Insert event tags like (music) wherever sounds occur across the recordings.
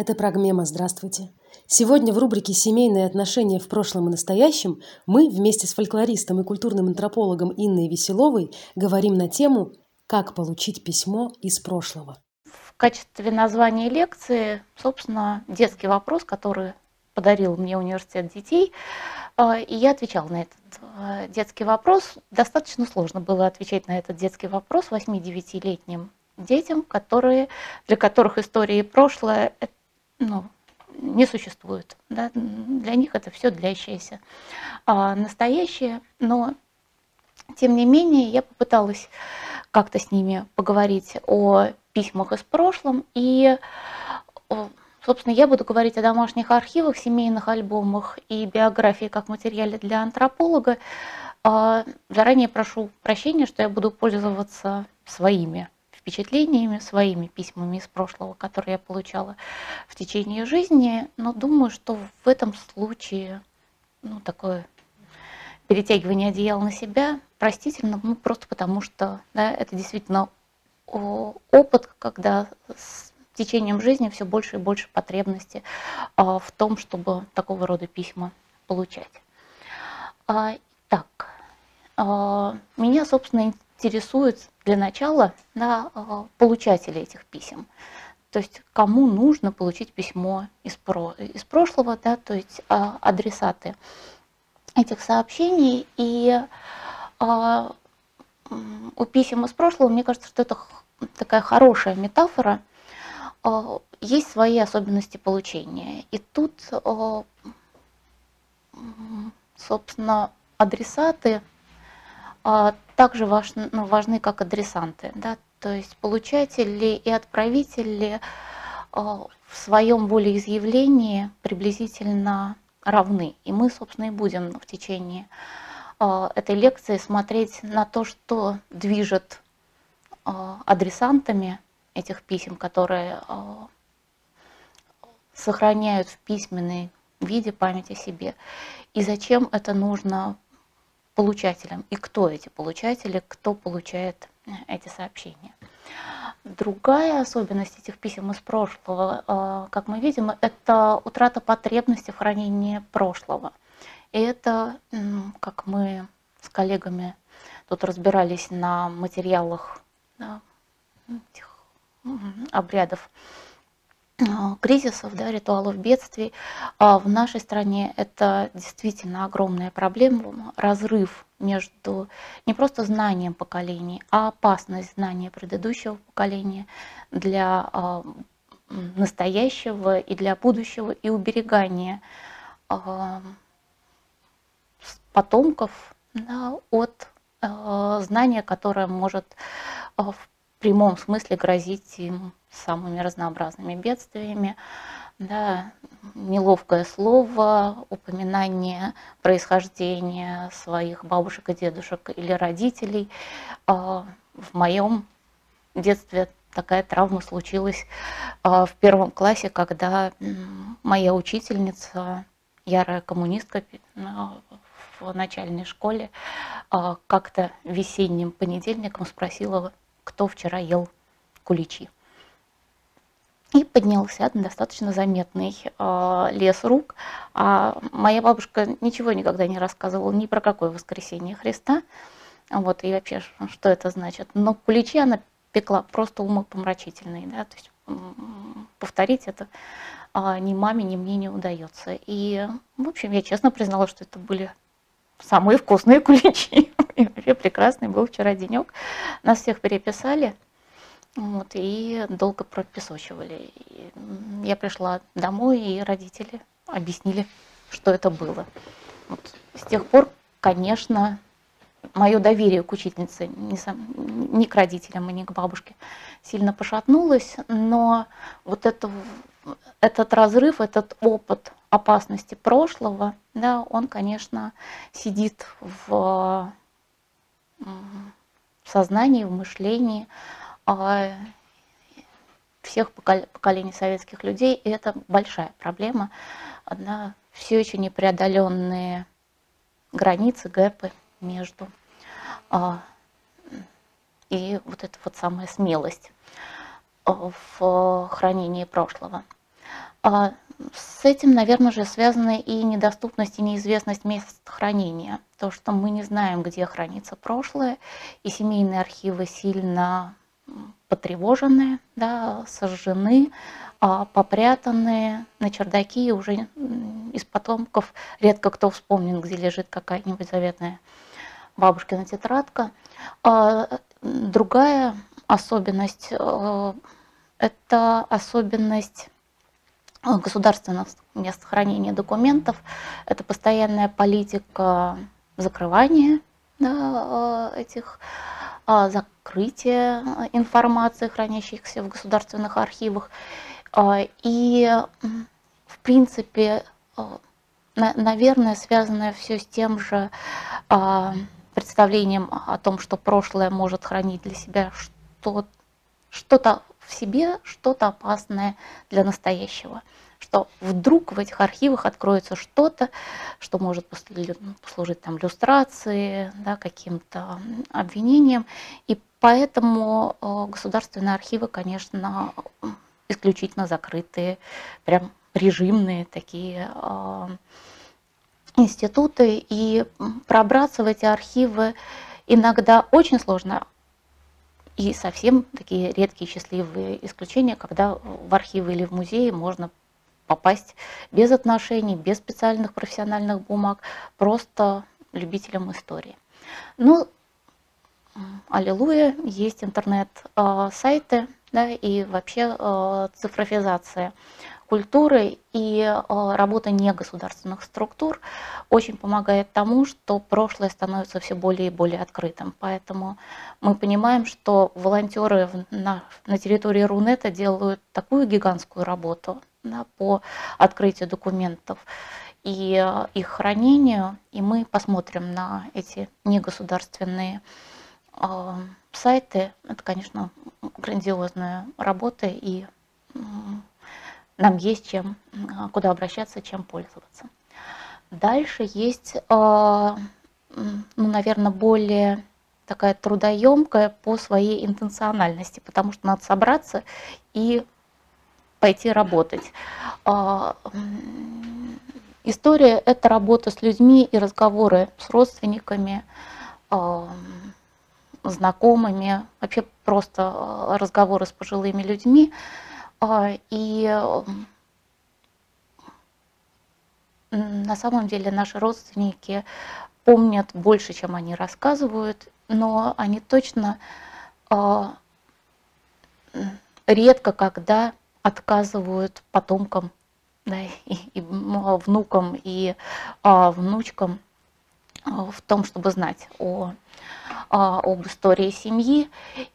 Это Прогмема, здравствуйте. Сегодня в рубрике «Семейные отношения в прошлом и настоящем» мы вместе с фольклористом и культурным антропологом Инной Веселовой говорим на тему «Как получить письмо из прошлого». В качестве названия лекции, собственно, детский вопрос, который подарил мне университет детей, э, и я отвечала на этот э, детский вопрос. Достаточно сложно было отвечать на этот детский вопрос 8-9-летним детям, которые, для которых история и прошлое ну, не существует. Да? Для них это все длящееся. А настоящее, но тем не менее я попыталась как-то с ними поговорить о письмах из прошлого. И, собственно, я буду говорить о домашних архивах, семейных альбомах и биографии как материале для антрополога. А, заранее прошу прощения, что я буду пользоваться своими впечатлениями, своими письмами из прошлого, которые я получала в течение жизни, но думаю, что в этом случае ну, такое перетягивание одеяла на себя простительно, ну, просто потому что да, это действительно опыт, когда с течением жизни все больше и больше потребности а, в том, чтобы такого рода письма получать. А, так, а, меня, собственно, интересует для начала да, э, получатели этих писем. То есть кому нужно получить письмо из, про, из прошлого, да, то есть а, адресаты этих сообщений. И а, у писем из прошлого, мне кажется, что это такая хорошая метафора. А, есть свои особенности получения. И тут, собственно, адресаты также важны, ну, важны как адресанты. Да? То есть получатели и отправители а, в своем волеизъявлении приблизительно равны. И мы, собственно, и будем в течение а, этой лекции смотреть на то, что движет адресантами этих писем, которые сохраняют в письменной виде память о себе, и зачем это нужно получателям и кто эти получатели, кто получает э, эти сообщения. Другая особенность этих писем из прошлого, э, как мы видим, это утрата потребности в хранении прошлого. И это, как мы с коллегами тут разбирались на материалах этих обрядов кризисов, да, ритуалов бедствий. А в нашей стране это действительно огромная проблема, разрыв между не просто знанием поколений, а опасность знания предыдущего поколения для а, настоящего и для будущего и уберегания потомков да, от знания, которое может в прямом смысле грозить им самыми разнообразными бедствиями. Да, неловкое слово, упоминание происхождения своих бабушек и дедушек или родителей. А, в моем детстве такая травма случилась а, в первом классе, когда моя учительница, ярая коммунистка в начальной школе, а, как-то весенним понедельником спросила, кто вчера ел куличи. И поднялся достаточно заметный э, лес рук. А моя бабушка ничего никогда не рассказывала ни про какое воскресение Христа. Вот, и вообще, что это значит. Но куличи она пекла просто умопомрачительные. Да? То есть повторить это а, ни маме, ни мне не удается. И, в общем, я честно признала, что это были самые вкусные куличи. (laughs) И вообще прекрасный был вчера денек. Нас всех переписали. Вот, и долго пропесочивали. И я пришла домой, и родители объяснили, что это было. Вот. С тех пор, конечно, мое доверие к учительнице, не, сам, не к родителям и не к бабушке, сильно пошатнулось, но вот это, этот разрыв, этот опыт опасности прошлого, да, он, конечно, сидит в, сознании, в мышлении, а, всех поколений советских людей, и это большая проблема. Одна все еще непреодоленные границы, гэпы между а, и вот эта вот самая смелость а, в хранении прошлого. А с этим, наверное же, связаны и недоступность и неизвестность мест хранения. То, что мы не знаем, где хранится прошлое, и семейные архивы сильно потревожены, да, сожжены, а попрятаны на чердаке, и уже из потомков редко кто вспомнит, где лежит какая-нибудь заветная бабушкина тетрадка. А другая особенность э, – это особенность государственных мест хранения документов. Это постоянная политика закрывания да, э, этих а, закрытия информации, хранящихся в государственных архивах. А, и, в принципе, э, наверное, связанное все с тем же а, представлением о том, что прошлое может хранить для себя что-то в себе, что-то опасное для настоящего что вдруг в этих архивах откроется что-то, что может послужить там иллюстрации, да, каким-то обвинением. И поэтому э, государственные архивы, конечно, исключительно закрытые, прям режимные такие э, институты. И пробраться в эти архивы иногда очень сложно, и совсем такие редкие счастливые исключения, когда в архивы или в музеи можно попасть без отношений, без специальных профессиональных бумаг, просто любителям истории. Ну, аллилуйя, есть интернет-сайты, да, и вообще э, цифровизация культуры и э, работа негосударственных структур очень помогает тому, что прошлое становится все более и более открытым. Поэтому мы понимаем, что волонтеры на, на территории Рунета делают такую гигантскую работу да, по открытию документов и э, их хранению, и мы посмотрим на эти негосударственные э, сайты. Это, конечно, грандиозная работа, и нам есть чем, э, куда обращаться, чем пользоваться. Дальше есть, э, ну, наверное, более такая трудоемкая по своей интенциональности, потому что надо собраться и пойти работать. А, история – это работа с людьми и разговоры с родственниками, а, знакомыми, вообще просто разговоры с пожилыми людьми. А, и на самом деле наши родственники помнят больше, чем они рассказывают, но они точно редко когда отказывают потомкам, да, (laughs) и, и внукам и а, внучкам. а, в том, чтобы знать о, а, об истории семьи.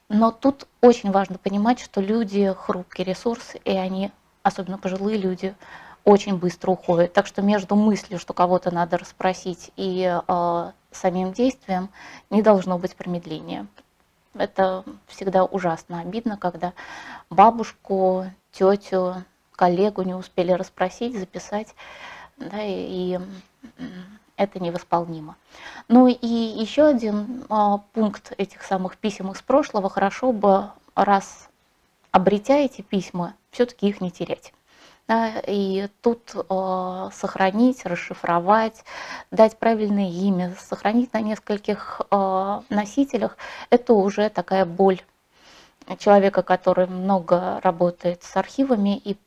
Но тут очень важно понимать, что люди хрупкий ресурс, и они, особенно пожилые люди, очень быстро уходят. Так что между мыслью, что кого-то надо расспросить, и э, самим действием не должно быть промедления. Это всегда ужасно обидно, когда бабушку, тетю, коллегу не успели расспросить, записать, да, и, и это невосполнимо. Ну и еще один а, пункт этих самых писем из прошлого, хорошо бы, раз обретя эти письма, все-таки их не терять. Да, и тут э, сохранить, расшифровать, дать правильное имя, сохранить на нескольких э, носителях, это уже такая боль человека, который много работает с архивами и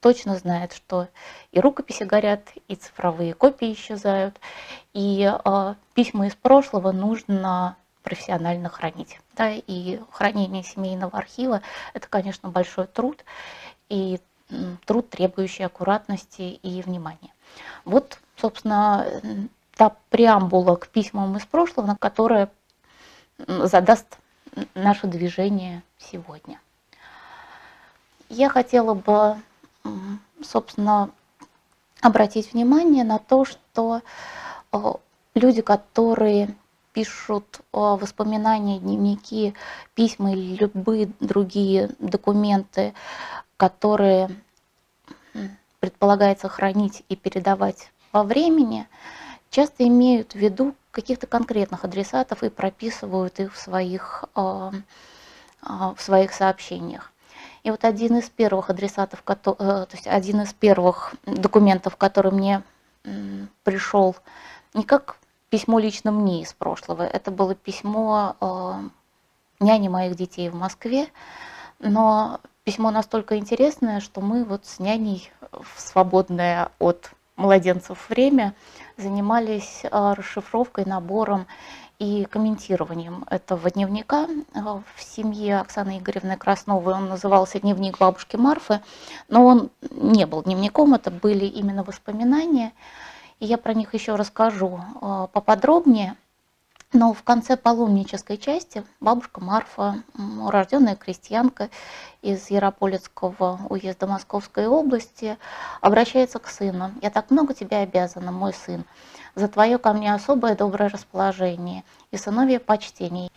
точно знает, что и рукописи горят, и цифровые копии исчезают, и э, письма из прошлого нужно профессионально хранить. Да, и хранение семейного архива – это, конечно, большой труд, и труд, требующий аккуратности и внимания. Вот, собственно, та преамбула к письмам из прошлого, которая задаст наше движение сегодня. Я хотела бы, собственно, обратить внимание на то, что э, люди, которые пишут э, воспоминания, дневники, письма или любые другие документы, которые предполагается хранить и передавать во времени, часто имеют в виду каких-то конкретных адресатов и прописывают их в своих, а, в своих сообщениях. И вот один из первых адресатов, то есть один из первых документов, который мне пришел не как письмо лично мне из прошлого, это было письмо няни моих детей в Москве, но письмо настолько интересное, что мы вот с няней в свободное от младенцев время занимались а, расшифровкой, набором и комментированием этого дневника а, в семье Оксаны Игоревны Красновой. Он назывался «Дневник бабушки Марфы», но он не был дневником, это были именно воспоминания. И я про них еще расскажу а, поподробнее. Но в конце паломнической части бабушка Марфа, урожденная крестьянка из Ярополецкого уезда Московской области, обращается к сыну. «Я так много тебе обязана, мой сын, за твое ко мне особое доброе расположение и сыновье почтение.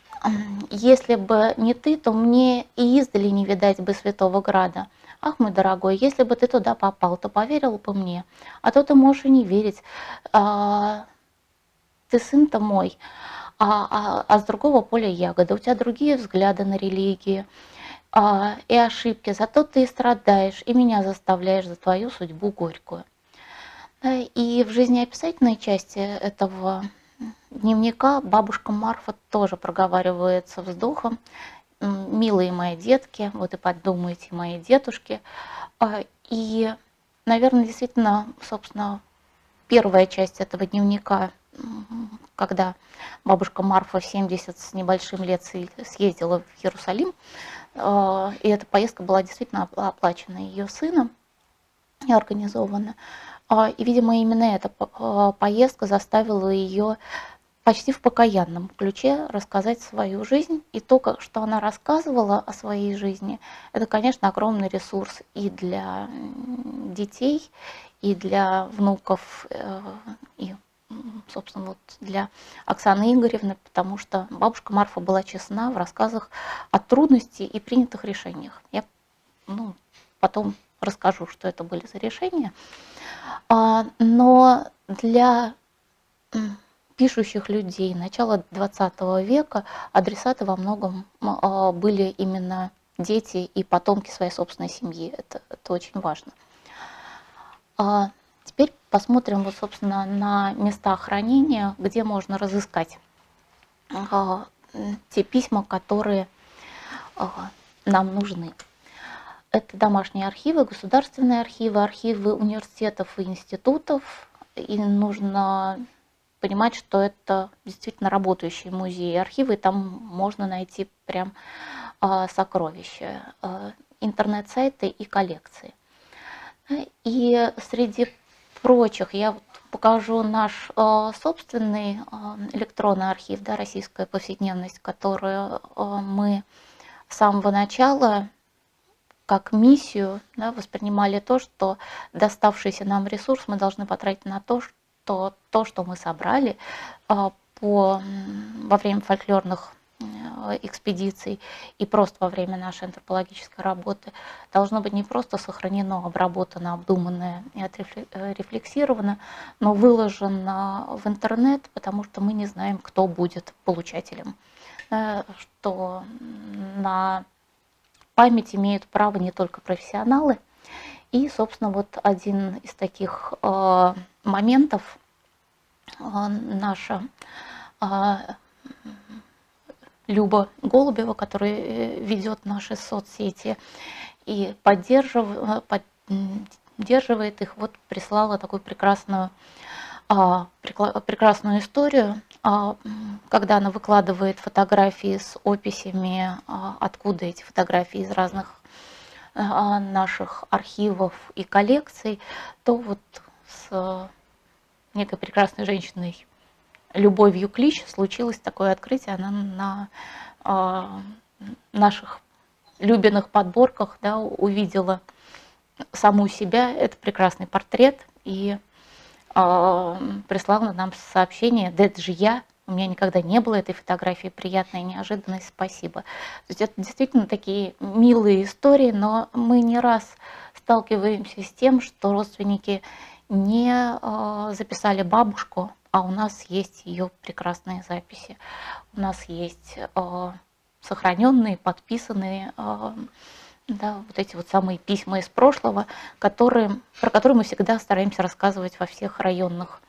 Если бы не ты, то мне и издали не видать бы Святого Града. Ах, мой дорогой, если бы ты туда попал, то поверил бы мне. А то ты можешь и не верить. А, ты сын-то мой а, а, а с другого поля ягода. У тебя другие взгляды на религии а, и ошибки, зато ты и страдаешь, и меня заставляешь за твою судьбу горькую. И в жизнеописательной части этого дневника бабушка Марфа тоже проговаривается вздохом. Милые мои детки, вот и подумайте, мои дедушки. А, и, наверное, действительно, собственно, первая часть этого дневника когда бабушка Марфа в 70 с небольшим лет съездила в Иерусалим, э, и эта поездка была действительно оплачена ее сыном и организована. А, и, видимо, именно эта э, поездка заставила ее почти в покаянном ключе рассказать свою жизнь. И то, что она рассказывала о своей жизни, это, конечно, огромный ресурс и для детей, и для внуков, э, и собственно, вот для Оксаны Игоревны, потому что бабушка Марфа была честна в рассказах о трудности и принятых решениях. Я ну, потом расскажу, что это были за решения. А, но для пишущих людей начала XX века адресаты во многом а, были именно дети и потомки своей собственной семьи. Это, это очень важно. А, Теперь посмотрим, вот, собственно, на места хранения, где можно разыскать те письма, которые нам нужны. Это домашние архивы, государственные архивы, архивы университетов и институтов. И нужно понимать, что это действительно работающие музеи. Архивы там можно найти прям а, сокровища, интернет-сайты и коллекции. И среди прочих я покажу наш э, собственный э, электронный архив, да, российская повседневность, которую э, мы с самого начала как миссию да, воспринимали то, что доставшийся нам ресурс мы должны потратить на то, что то, что мы собрали по, во время фольклорных Э, экспедиций и просто во время нашей антропологической работы должно быть не просто сохранено, обработано, обдуманное и отрефлексировано, но выложено в интернет, потому что мы не знаем, кто будет получателем. Э, что на память имеют право не только профессионалы. И, собственно, вот один из таких э, моментов наша Люба Голубева, который э, ведет наши соцсети и поддерживает, поддерживает их, вот прислала такую прекрасную, прекрасную историю, а, когда она выкладывает фотографии с описями, а, откуда эти фотографии из разных наших архивов и коллекций, то вот с некой прекрасной женщиной Любовью Клич случилось такое открытие. Она на наших любимых подборках да, увидела саму себя. Это прекрасный портрет. И прислала нам сообщение, да это же я, у меня никогда не было этой фотографии, приятная неожиданность, спасибо. То есть это действительно такие милые истории, но мы не раз сталкиваемся с тем, что родственники не э, записали бабушку а у нас есть ее прекрасные записи. У нас есть э, сохраненные, подписанные да, вот эти вот самые письма из прошлого, которые, про которые мы всегда стараемся рассказывать во всех районных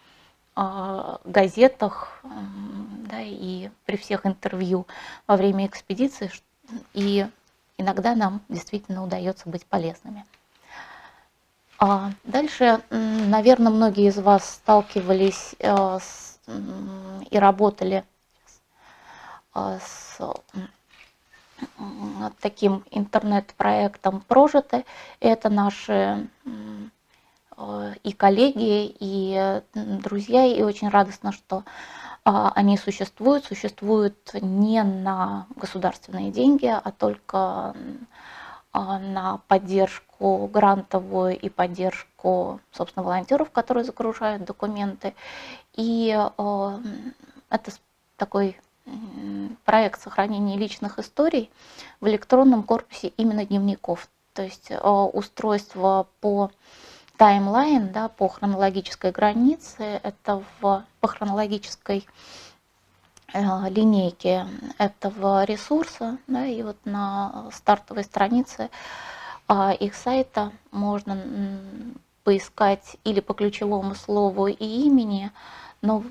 э, газетах да, и при всех интервью во время экспедиции. И иногда нам действительно удается быть полезными. А дальше, наверное, многие из вас сталкивались э, с, и работали э, с таким интернет-проектом прожиты. Это наши э, и коллеги, и друзья, и очень радостно, что а, они существуют, существуют не на государственные деньги, а только а, на поддержку грантовую и поддержку, собственно, волонтеров, которые загружают документы. И э, это такой проект сохранения личных историй в электронном корпусе именно дневников. То есть э, устройство по таймлайн, да, по хронологической границе, это в, по хронологической Э, линейки этого ресурса, да, и вот на стартовой странице а, их сайта можно поискать или по ключевому слову и имени, но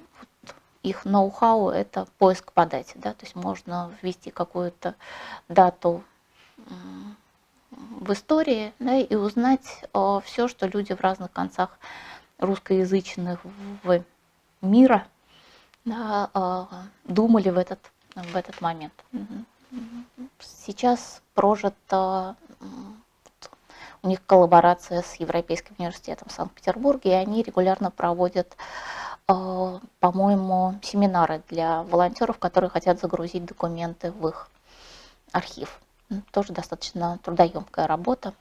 их ноу-хау это поиск по дате, да, то есть можно ввести какую-то дату в истории да, и узнать э, все, что люди в разных концах русскоязычных в мира да, а, думали в этот, в этот момент. Сейчас прожито у них коллаборация с Европейским университетом в Санкт-Петербурге, и они регулярно проводят, по-моему, семинары для волонтеров, которые хотят загрузить документы в их архив. Тоже достаточно трудоемкая работа.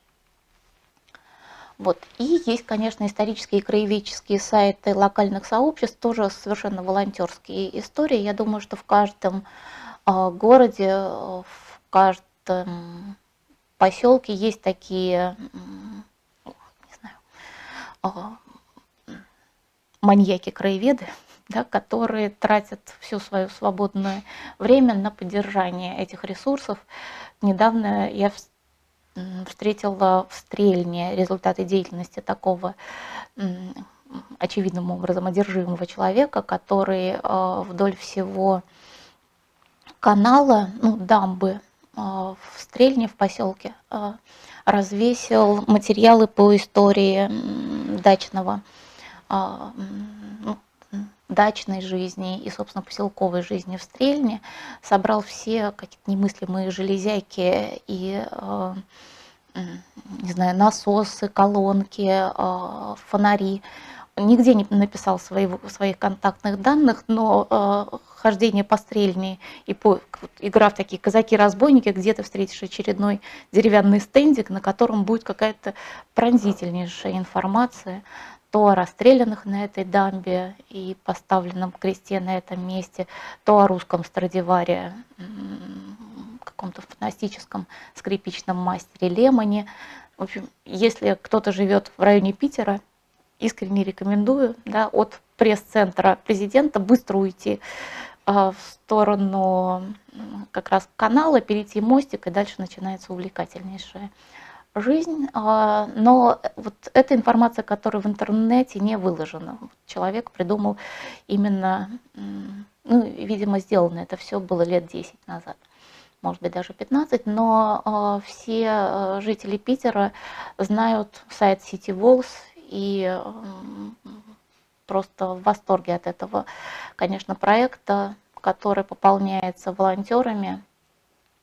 Вот. И есть, конечно, исторические и краеведческие сайты локальных сообществ, тоже совершенно волонтерские истории. Я думаю, что в каждом э, городе, в каждом поселке есть такие, не знаю, э, маньяки-краеведы, (laughs) да, которые тратят все свое свободное время на поддержание этих ресурсов. Недавно я встретила в Стрельне результаты деятельности такого очевидным образом одержимого человека, который э, вдоль всего канала, ну, дамбы э, в Стрельне, в поселке, э, развесил материалы по истории дачного, дачной жизни и, собственно, поселковой жизни в Стрельне, собрал все какие-то немыслимые железяки и не знаю, насосы, колонки, а, фонари. Нигде не написал своего, своих контактных данных, но э, хождение по стрельне и по, игра в такие казаки-разбойники, где ты встретишь очередной деревянный стендик, на котором будет какая-то пронзительнейшая информация то о расстрелянных на этой дамбе и поставленном кресте на этом месте, то о русском Страдиваре каком-то фантастическом скрипичном мастере Лемоне. В общем, если кто-то живет в районе Питера, искренне рекомендую да, от пресс-центра президента быстро уйти а, в сторону как раз канала, перейти мостик, и дальше начинается увлекательнейшая жизнь. А, но вот эта информация, которая в интернете не выложена, человек придумал именно, ну, видимо, сделано это все было лет 10 назад может быть даже 15, но э, все э, жители Питера знают сайт City Walls и просто в восторге от этого, конечно, проекта, который пополняется волонтерами.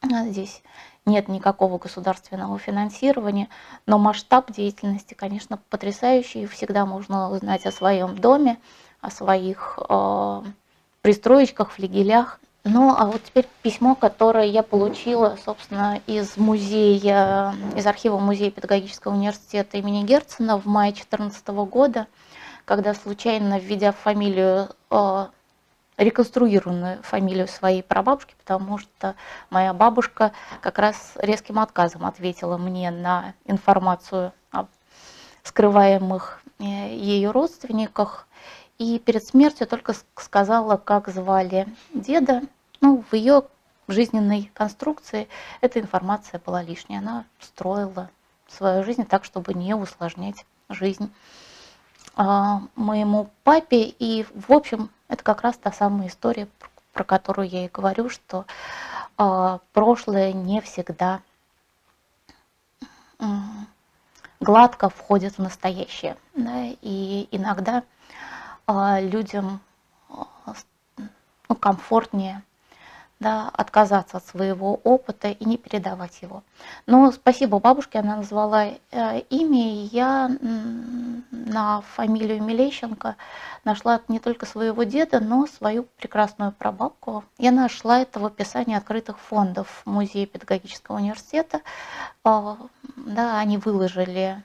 Здесь нет никакого государственного финансирования, но масштаб деятельности, конечно, потрясающий. Всегда можно узнать о своем доме, о своих э, пристроечках, флигелях ну, а вот теперь письмо, которое я получила, собственно, из музея, из архива Музея педагогического университета имени Герцена в мае 2014 года, когда случайно, введя фамилию, э, реконструированную фамилию своей прабабушки, потому что моя бабушка как раз резким отказом ответила мне на информацию о скрываемых э, ее родственниках, и перед смертью только сказала, как звали деда. Ну, в ее жизненной конструкции эта информация была лишняя. Она строила свою жизнь так, чтобы не усложнять жизнь моему папе. И, в общем, это как раз та самая история, про которую я и говорю, что а, прошлое не всегда гладко входит в настоящее. Да, и иногда а, людям ну, комфортнее да, отказаться от своего опыта и не передавать его. Но спасибо бабушке, она назвала э, имя, и я на фамилию Милещенко нашла не только своего деда, но свою прекрасную прабабку. Я нашла это в описании открытых фондов Музея педагогического университета. Э, да, они выложили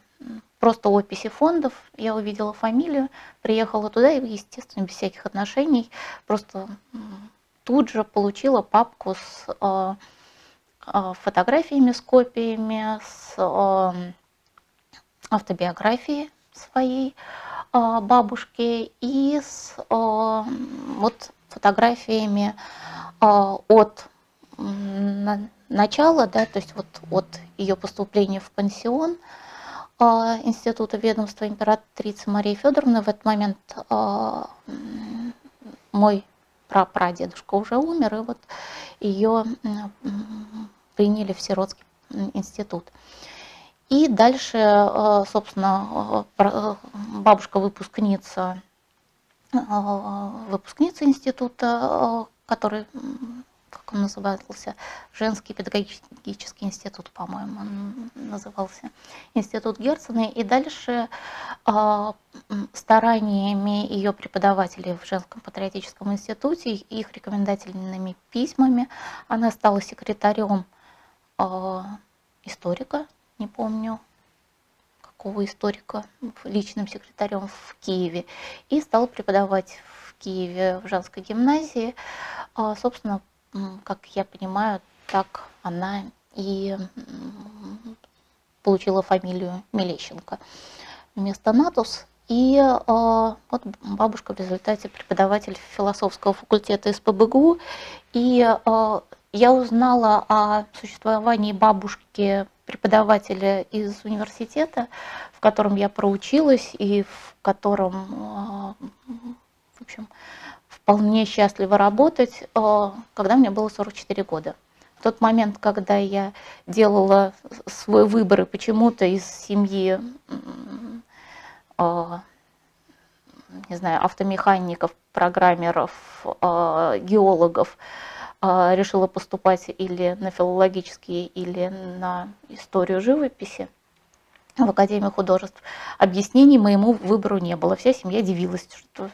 просто описи фондов, я увидела фамилию, приехала туда и, естественно, без всяких отношений, просто тут же получила папку с э, э, фотографиями, с копиями, с э, автобиографией своей бабушки и с вот фотографиями от начала, да, то есть вот от ее поступления в пансион Института ведомства императрицы Марии Федоровны. В этот момент мой прапрадедушка уже умер, и вот ее приняли в сиротский институт. И дальше, э, собственно, э, э, бабушка выпускница, выпускница института, который как он назывался, женский педагогический институт, по-моему, он назывался, институт Герцена. И дальше а, стараниями ее преподавателей в женском патриотическом институте, их рекомендательными письмами, она стала секретарем а, историка, не помню, какого историка, личным секретарем в Киеве, и стала преподавать в Киеве в женской гимназии, а, собственно, как я понимаю, так она и получила фамилию Мелещенко вместо Натус. И э, вот бабушка в результате преподаватель философского факультета СПБГУ. И э, я узнала о существовании бабушки преподавателя из университета, в котором я проучилась и в котором, э, в общем, вполне счастливо работать, э, когда мне было 44 года. В тот момент, когда я делала свой выбор и почему-то из семьи э, не знаю, автомехаников, программеров, э, геологов, решила поступать или на филологические, или на историю живописи в Академии художеств. Объяснений моему выбору не было. Вся семья дивилась, что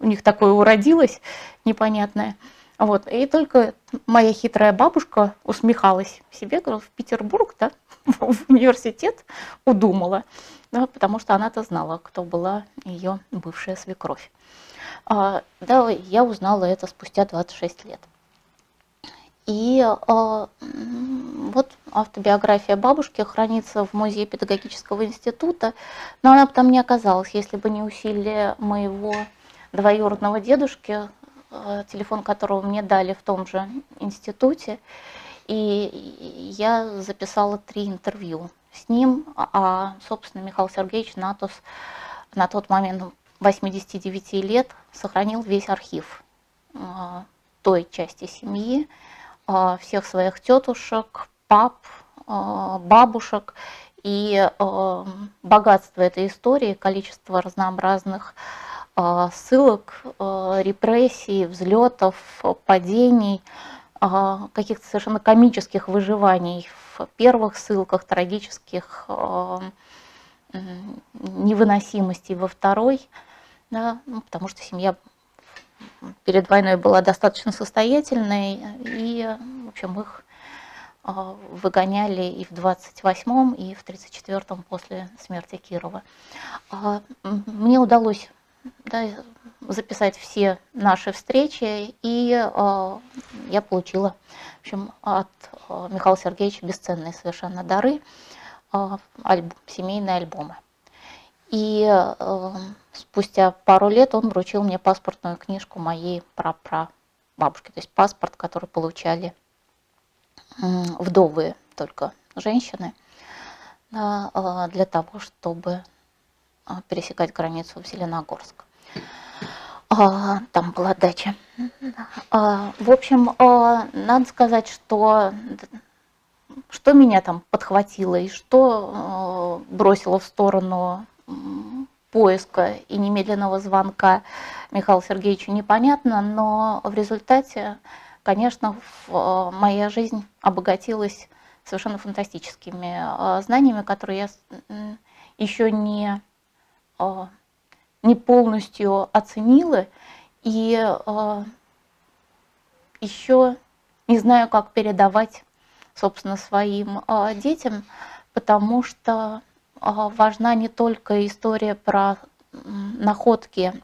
у них такое уродилось непонятное. Вот. И только моя хитрая бабушка усмехалась себе, говорила, в Петербург, да, (laughs) в университет удумала, да, потому что она-то знала, кто была ее бывшая свекровь. А, да, я узнала это спустя 26 лет. И а, вот автобиография бабушки хранится в музее педагогического института, но она бы там не оказалась, если бы не усилия моего двоюродного дедушки, э, телефон которого мне дали в том же институте. И я записала три интервью с ним, а, собственно, Михаил Сергеевич Натус на тот момент 89 лет сохранил весь архив э, той части семьи, э, всех своих тетушек, пап, бабушек и богатство этой истории, количество разнообразных ссылок, а, репрессий, взлетов, падений, а, каких-то совершенно комических выживаний в первых ссылках, трагических невыносимостей во второй, да, ну, потому что семья перед войной была достаточно состоятельной, и, в общем, их выгоняли и в 28-м, и в 34-м после смерти Кирова. Мне удалось да, записать все наши встречи, и э, я получила в общем, от э, Михаила Сергеевича бесценные совершенно дары, э, альбом, семейные альбомы. И э, спустя пару лет он вручил мне паспортную книжку моей прапра бабушки, то есть паспорт, который получали вдовые только женщины для того, чтобы пересекать границу в Зеленогорск. Там была дача. В общем, надо сказать, что что меня там подхватило и что бросило в сторону поиска и немедленного звонка Михаилу Сергеевичу непонятно, но в результате, конечно, моя жизнь обогатилась совершенно фантастическими знаниями, которые я еще не, не полностью оценила. И еще не знаю, как передавать, собственно, своим детям, потому что важна не только история про находки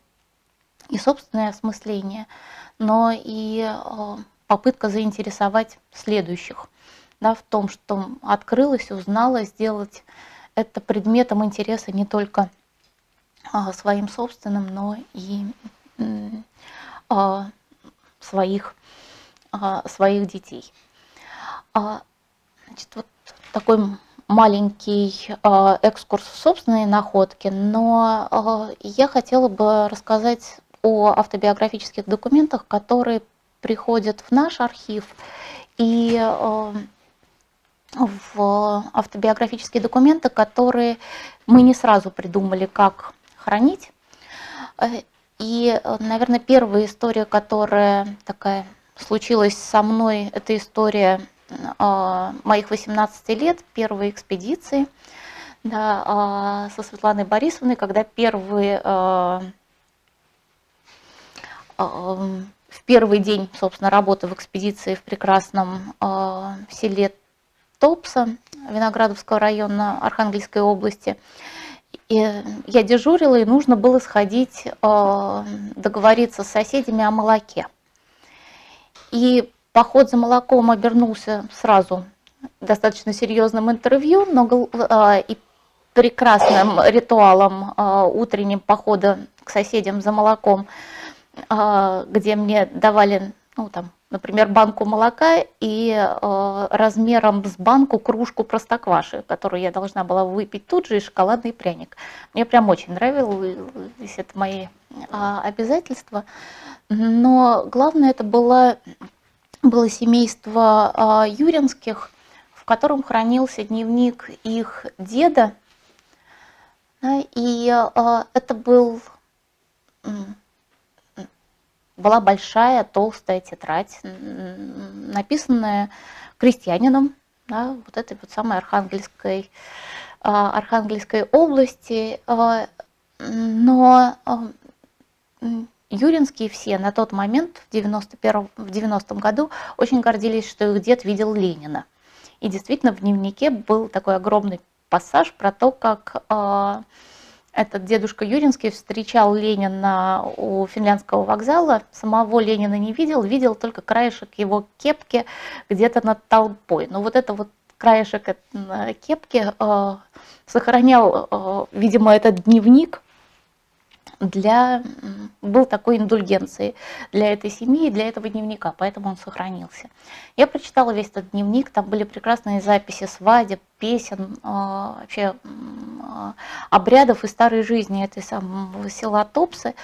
и собственное осмысление, но и попытка заинтересовать следующих да, в том, что открылась, узнала, сделать это предметом интереса не только своим собственным, но и своих, своих детей. Значит, вот такой маленький экскурс в собственные находки, но я хотела бы рассказать о автобиографических документах, которые приходят в наш архив и в автобиографические документы, которые мы не сразу придумали, как хранить. И, наверное, первая история, которая такая случилась со мной, это история а, моих 18 лет, первой экспедиции да, а, со Светланой Борисовной, когда первые, в первый день, собственно, работы в экспедиции в прекрасном селе Топса Виноградовского района Архангельской области, и я дежурила, и нужно было сходить, договориться с соседями о молоке. И Поход за молоком обернулся сразу достаточно серьезным интервью, но а, и прекрасным ритуалом а, утренним похода к соседям за молоком, где мне давали, ну там, например, банку молока и размером с банку кружку простокваши, которую я должна была выпить тут же, и шоколадный пряник. Мне прям очень нравилось это мои обязательства. Но главное это было было семейство а, Юринских, в котором хранился дневник их деда. И а, это был, была большая толстая тетрадь, написанная крестьянином да, вот этой вот самой Архангельской, а, Архангельской области. Но Юринские все на тот момент, в 91 в 90 году, очень гордились, что их дед видел Ленина. И действительно в дневнике был такой огромный пассаж про то, как этот дедушка Юринский встречал Ленина у финляндского вокзала, самого Ленина не видел, видел только краешек его кепки где-то над толпой. Но вот это вот краешек э, кепки э, сохранял, э, видимо, этот дневник, для, был такой индульгенцией для этой семьи и для этого дневника, поэтому он сохранился. Я прочитала весь этот дневник, там были прекрасные записи свадеб, песен, а, вообще а, обрядов и старой жизни этой самого села Топсы.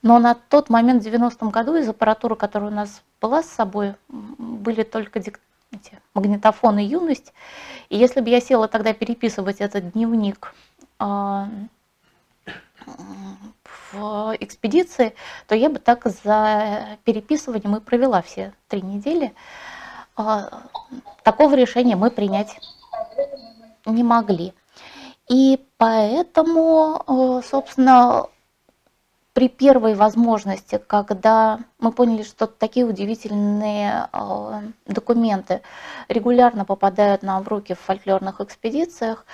Но на тот момент, в 90-м году, из аппаратуры, которая у нас была с собой, были только эти магнитофон и юность. И если бы я села тогда переписывать этот дневник а, в экспедиции, то я бы так за переписыванием и провела все три недели. А, такого решения мы принять не могли. И поэтому, э, собственно, при первой возможности, когда мы поняли, что такие удивительные э, документы регулярно попадают нам в руки в фольклорных экспедициях,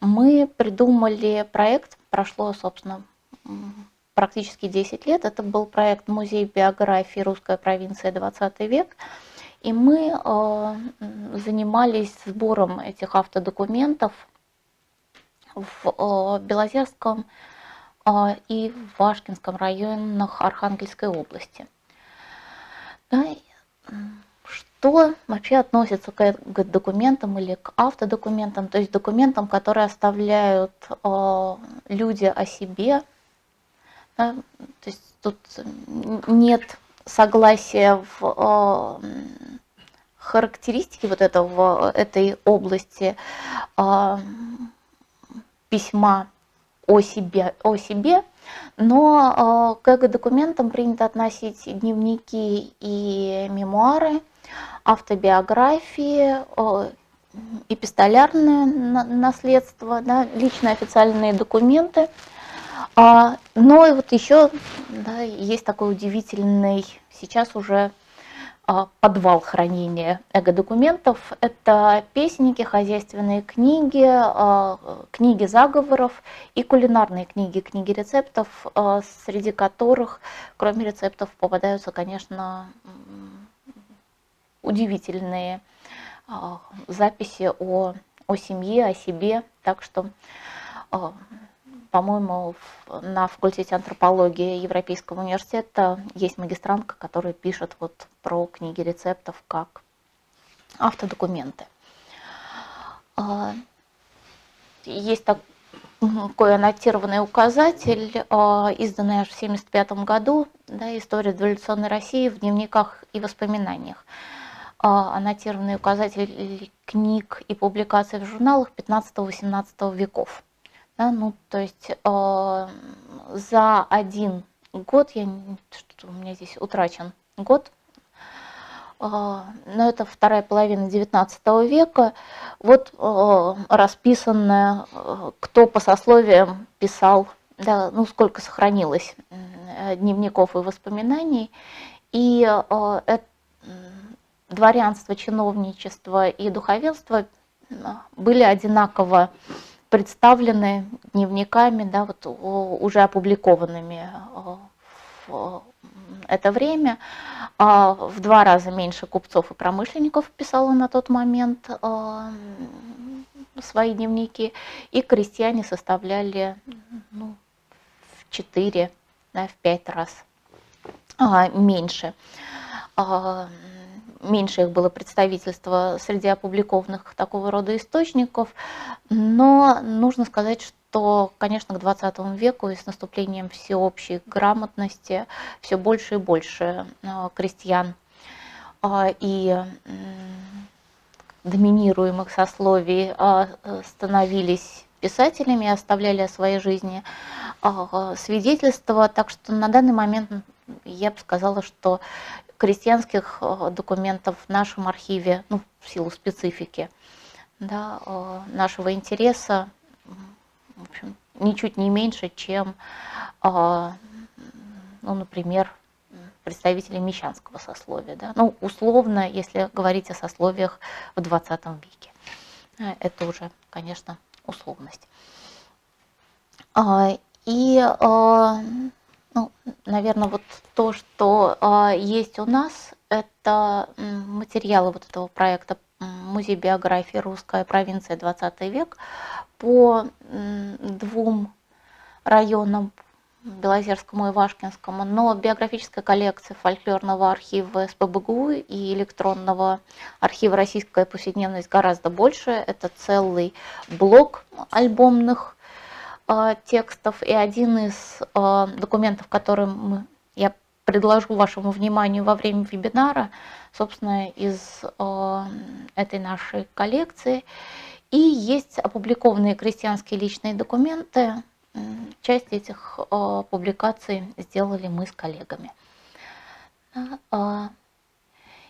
мы придумали проект, прошло, собственно, практически 10 лет. Это был проект «Музей биографии. Русская провинция. 20 век». И мы э, занимались сбором этих автодокументов в э, Белозерском э, и в Вашкинском районах Архангельской области. Да, что вообще относится к, к документам или к автодокументам, то есть документам, которые оставляют э, люди о себе. Да, то есть тут нет согласия в э, характеристике вот этого, этой области э, письма о себе, о себе но э, к документам принято относить дневники и мемуары, автобиографии, эпистолярное наследство, да, личные официальные документы. А, но и вот еще да, есть такой удивительный сейчас уже а, подвал хранения эго-документов. Это песенники, хозяйственные книги, а, книги заговоров и кулинарные книги, книги рецептов, а, среди которых, кроме рецептов, попадаются, конечно, удивительные записи о, о семье, о себе. Так что по-моему, на факультете антропологии Европейского университета есть магистрантка, которая пишет вот про книги рецептов как автодокументы. А, есть такой аннотированный указатель, а, изданный аж в 1975 году, да, «История дореволюционной России в дневниках и воспоминаниях». А, аннотированный указатель книг и публикаций в журналах 15-18 веков. Да, ну, то есть э, за один год, я, что у меня здесь утрачен год, э, но это вторая половина XIX века, вот э, расписанное, э, кто по сословиям писал, да, ну, сколько сохранилось дневников и воспоминаний, и э, э, дворянство, чиновничество и духовенство были одинаково представлены дневниками, да, вот уже опубликованными э, в это время. А в два раза меньше купцов и промышленников писало на тот момент э, свои дневники, и крестьяне составляли ну, в 4, да, в 5 раз а, меньше. Меньше их было представительство среди опубликованных такого рода источников, но нужно сказать, что, конечно, к 20 веку и с наступлением всеобщей грамотности все больше и больше э, крестьян э, и доминируемых сословий э, становились писателями и оставляли о своей жизни свидетельства. Так что на данный момент я бы сказала, что крестьянских э, документов в нашем архиве, ну, в силу специфики да, э, нашего интереса, в общем, ничуть не меньше, чем, э, ну, например, представители мещанского сословия. Да? Ну, условно, если говорить о сословиях в 20 веке. Это уже, конечно, условность. А, и ну, наверное, вот то, что э, есть у нас, это материалы вот этого проекта Музей биографии. «Русская провинция. 20 век» по двум районам, Белозерскому и Вашкинскому, но биографическая коллекция фольклорного архива СПБГУ и электронного архива «Российская повседневность» гораздо больше. Это целый блок альбомных текстов, и один из э, документов, который мы, я предложу вашему вниманию во время вебинара, собственно, из э, этой нашей коллекции. И есть опубликованные крестьянские личные документы. Часть этих публикаций сделали мы с коллегами.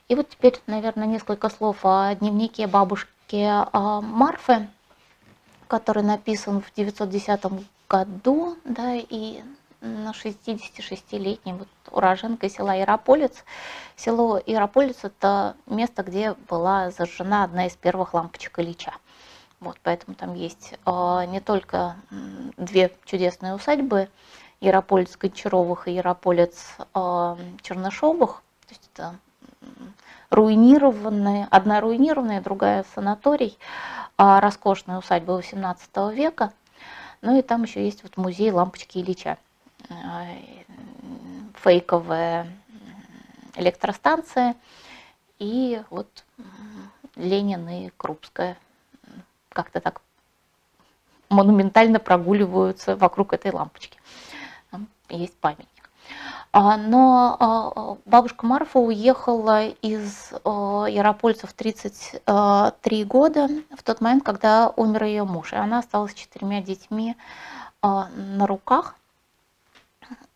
И вот теперь, наверное, несколько слов о дневнике бабушки Марфы который написан в 910 году, да, и на 66-летней вот уроженкой села Ярополец. Село Ярополец – это место, где была зажжена одна из первых лампочек Ильича. Вот, поэтому там есть э, не только две чудесные усадьбы, Ярополец Гончаровых и Ярополец э, Чернышовых, то есть это руинированные, одна руинированная, другая санаторий, а, роскошная усадьба XVIII века. Ну и там еще есть вот музей лампочки Ильича. А, фейковая электростанция, и вот Ленин и Крупская как-то так монументально прогуливаются вокруг этой лампочки. Там есть памятник. А, но а, бабушка Марфа уехала из Яропольца в 33 года, в тот момент, когда умер ее муж. И она осталась с четырьмя детьми на руках,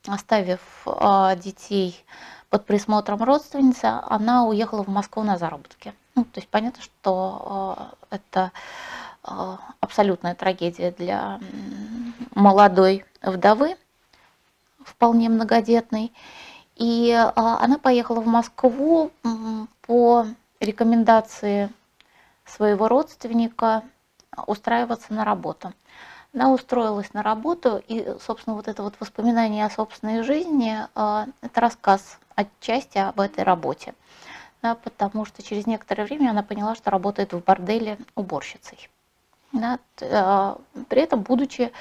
оставив детей под присмотром родственницы, она уехала в Москву на заработки. Ну, то есть понятно, что это абсолютная трагедия для молодой вдовы, вполне многодетной. И а, она поехала в Москву по рекомендации своего родственника устраиваться на работу. Она устроилась на работу, и, собственно, вот это вот воспоминание о собственной жизни, а, это рассказ отчасти об этой работе. Да, потому что через некоторое время она поняла, что работает в борделе уборщицей да, э, при этом будучи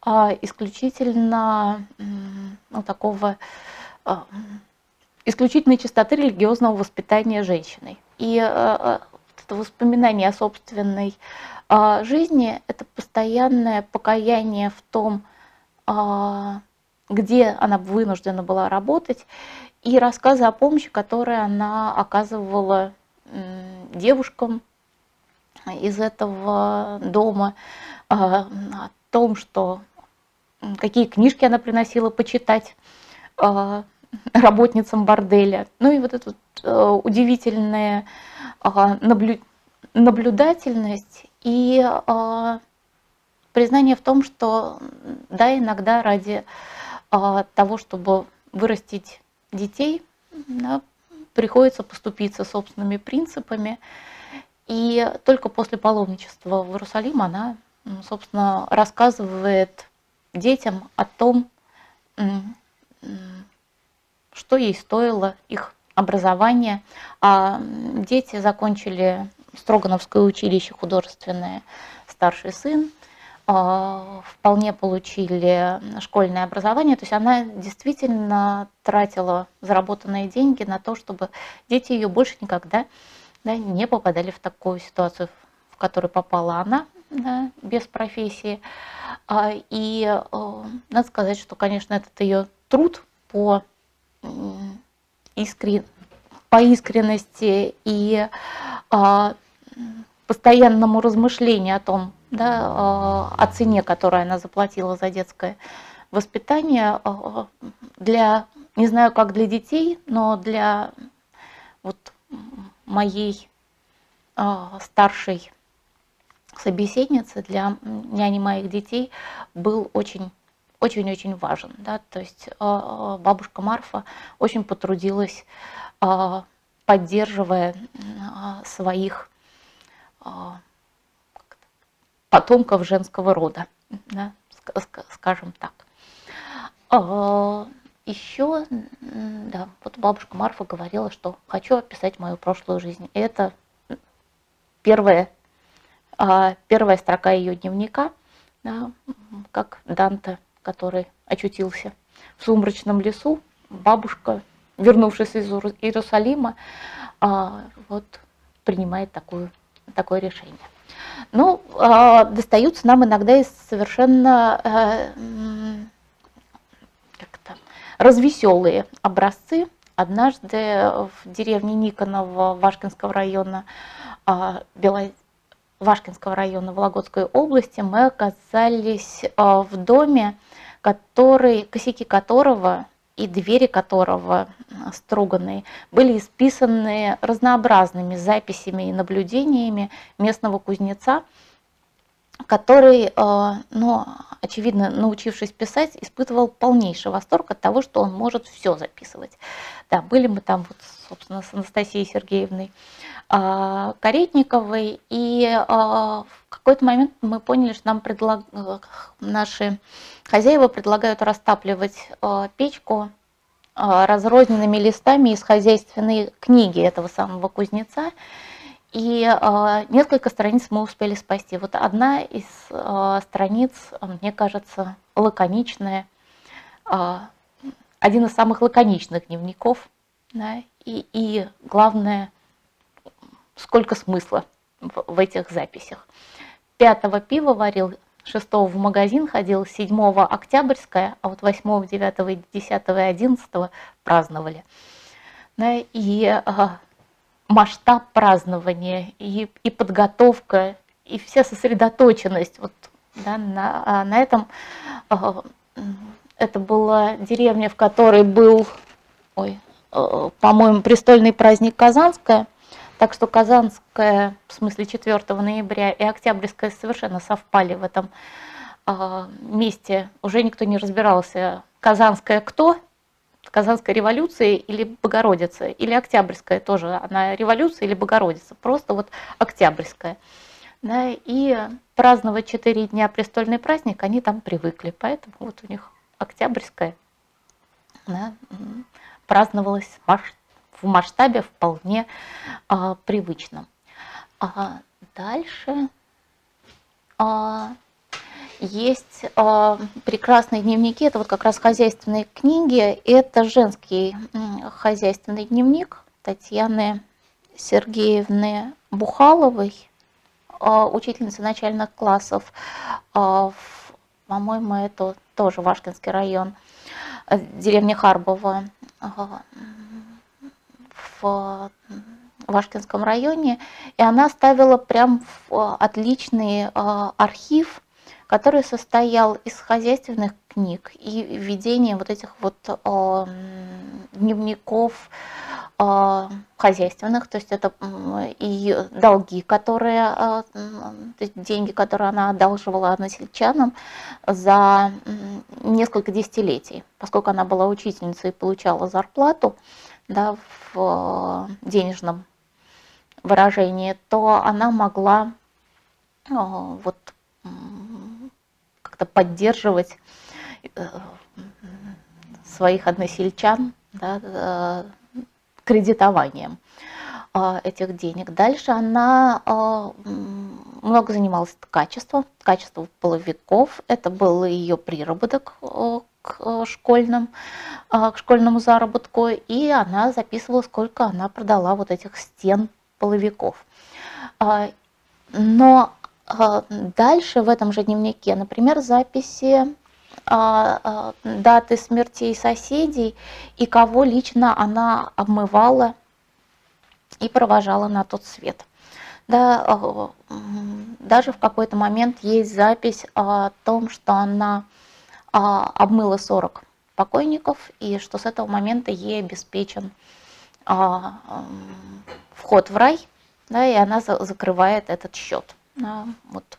а, исключительно ну, такого а, исключительной чистоты религиозного воспитания женщиной. И это воспоминание о собственной а, жизни – это постоянное покаяние в том, где она вынуждена была работать, и рассказы о помощи, которые она оказывала девушкам, из этого дома, а, о том, что какие книжки она приносила почитать а, работницам борделя. Ну и вот эта вот э, удивительная а, наблю... наблюдательность и признание в том, что да, иногда ради того, чтобы вырастить детей, да, приходится поступиться собственными принципами, и только после паломничества в Иерусалим она, собственно, рассказывает детям о том, что ей стоило их образование. А дети закончили Строгановское училище художественное старший сын, а, вполне получили школьное образование. То есть она действительно тратила заработанные деньги на то, чтобы дети ее больше никогда да, не попадали в такую ситуацию, в которую попала она да, без профессии. А, и э, надо сказать, что, конечно, этот ее труд по, искрен... по искренности и а, постоянному размышлению о том, да, а, о цене, которую она заплатила за детское воспитание, для, не знаю, как для детей, но для вот моей э, старшей собеседницы, для няни моих детей был очень очень-очень важен. Да? То есть э, бабушка Марфа очень потрудилась, поддерживая своих потомков женского рода, да? скажем так. Еще, да, вот бабушка Марфа говорила, что хочу описать мою прошлую жизнь. Это первая, а, первая строка ее дневника, да, как Данте, который очутился в сумрачном лесу, бабушка, вернувшись из Иерусалима, а, вот, принимает такую, такое решение. Ну, а, достаются нам иногда из совершенно э, развеселые образцы. Однажды в деревне Никонова Вашкинского района, а. Вашкинского района Вологодской области мы оказались а, в доме, который, косяки которого и двери которого струганные были исписаны разнообразными записями и наблюдениями местного кузнеца, который, э, ну, очевидно, научившись писать, испытывал полнейший восторг от того, что он может все записывать. Да, были мы там, вот, собственно, с Анастасией Сергеевной э, Каретниковой, и э, в какой-то момент мы поняли, что нам предлаг... наши хозяева предлагают растапливать печку разрозненными листами из хозяйственной книги этого самого кузнеца. И э, несколько страниц мы успели спасти. Вот одна из э, страниц, мне кажется, лаконичная, э, один из самых лаконичных дневников да, и, и главное, сколько смысла в, в этих записях. Пятого пива варил, шестого в магазин ходил, седьмого октябрьское, а вот восьмого, девятого, десятого и одиннадцатого праздновали. Да, и а, масштаб празднования, и, и подготовка, и вся сосредоточенность вот, да, на, а, на этом. А, это была деревня, в которой был, ой, э, по-моему, престольный праздник Казанская. Так что Казанская, в смысле 4 ноября, и Октябрьская совершенно совпали в этом а, месте. Уже никто не разбирался, Казанская кто, Казанская революция или Богородица, или Октябрьская тоже, она революция или Богородица, просто вот Октябрьская. Да, и праздновать четыре дня престольный праздник они там привыкли, поэтому вот у них Октябрьская да, праздновалась в масштабе вполне а, привычном. А дальше а, есть а, прекрасные дневники, это вот как раз хозяйственные книги, это женский хозяйственный дневник Татьяны Сергеевны Бухаловой, а, учительницы начальных классов, а, по-моему, это тоже Вашкинский район, э, деревня Харбова в Вашкинском районе, и она ставила прям отличный архив который состоял из хозяйственных книг и ведения вот этих вот э, дневников э, хозяйственных, то есть это и долги, которые, э, деньги, которые она одалживала односельчанам за несколько десятилетий, поскольку она была учительницей и получала зарплату да, в денежном выражении, то она могла вот как-то поддерживать э, своих односельчан да, э, кредитованием э, этих денег. Дальше она много занималась качеством, качеством половиков. Это был ее приработок к школьным, к школьному заработку, и она записывала, сколько она продала вот этих стен половиков. Но дальше в этом же дневнике, например, записи а, а, даты смертей соседей и кого лично она обмывала и провожала на тот свет. Да, даже в какой-то момент есть запись о том, что она обмыла 40 покойников и что с этого момента ей обеспечен вход в рай, да, и она закрывает этот счет. Вот.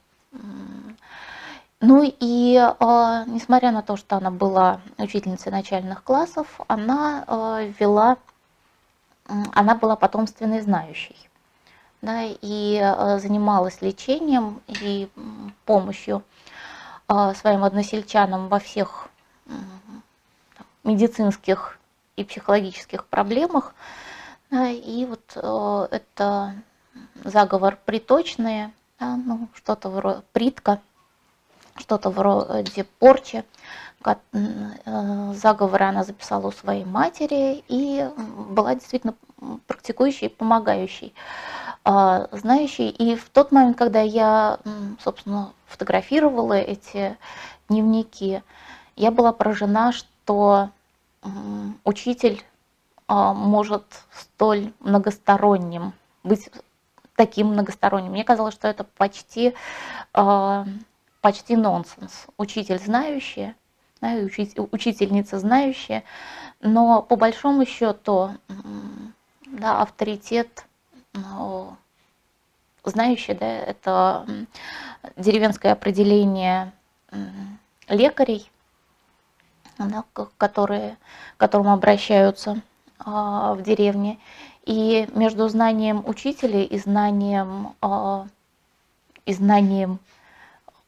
Ну и э, несмотря на то, что она была учительницей начальных классов, она э, вела, она была потомственной знающей. Да, и э, занималась лечением и помощью своим односельчанам во всех медицинских и психологических проблемах. И вот это заговор приточные – да, ну, что-то вроде притка, что-то вроде порчи. Э, заговоры она записала у своей матери и была действительно практикующей, помогающей, а, знающей. И в тот момент, когда я, собственно, фотографировала эти дневники, я была поражена, что учитель а, может столь многосторонним быть таким многосторонним. Мне казалось, что это почти, э, почти нонсенс. Учитель знающий, да, учительница знающая, но по большому счету да, авторитет ну, знающий, да, это деревенское определение лекарей, да, которые, к которым обращаются а, в деревне. И между знанием учителя и знанием, а, и знанием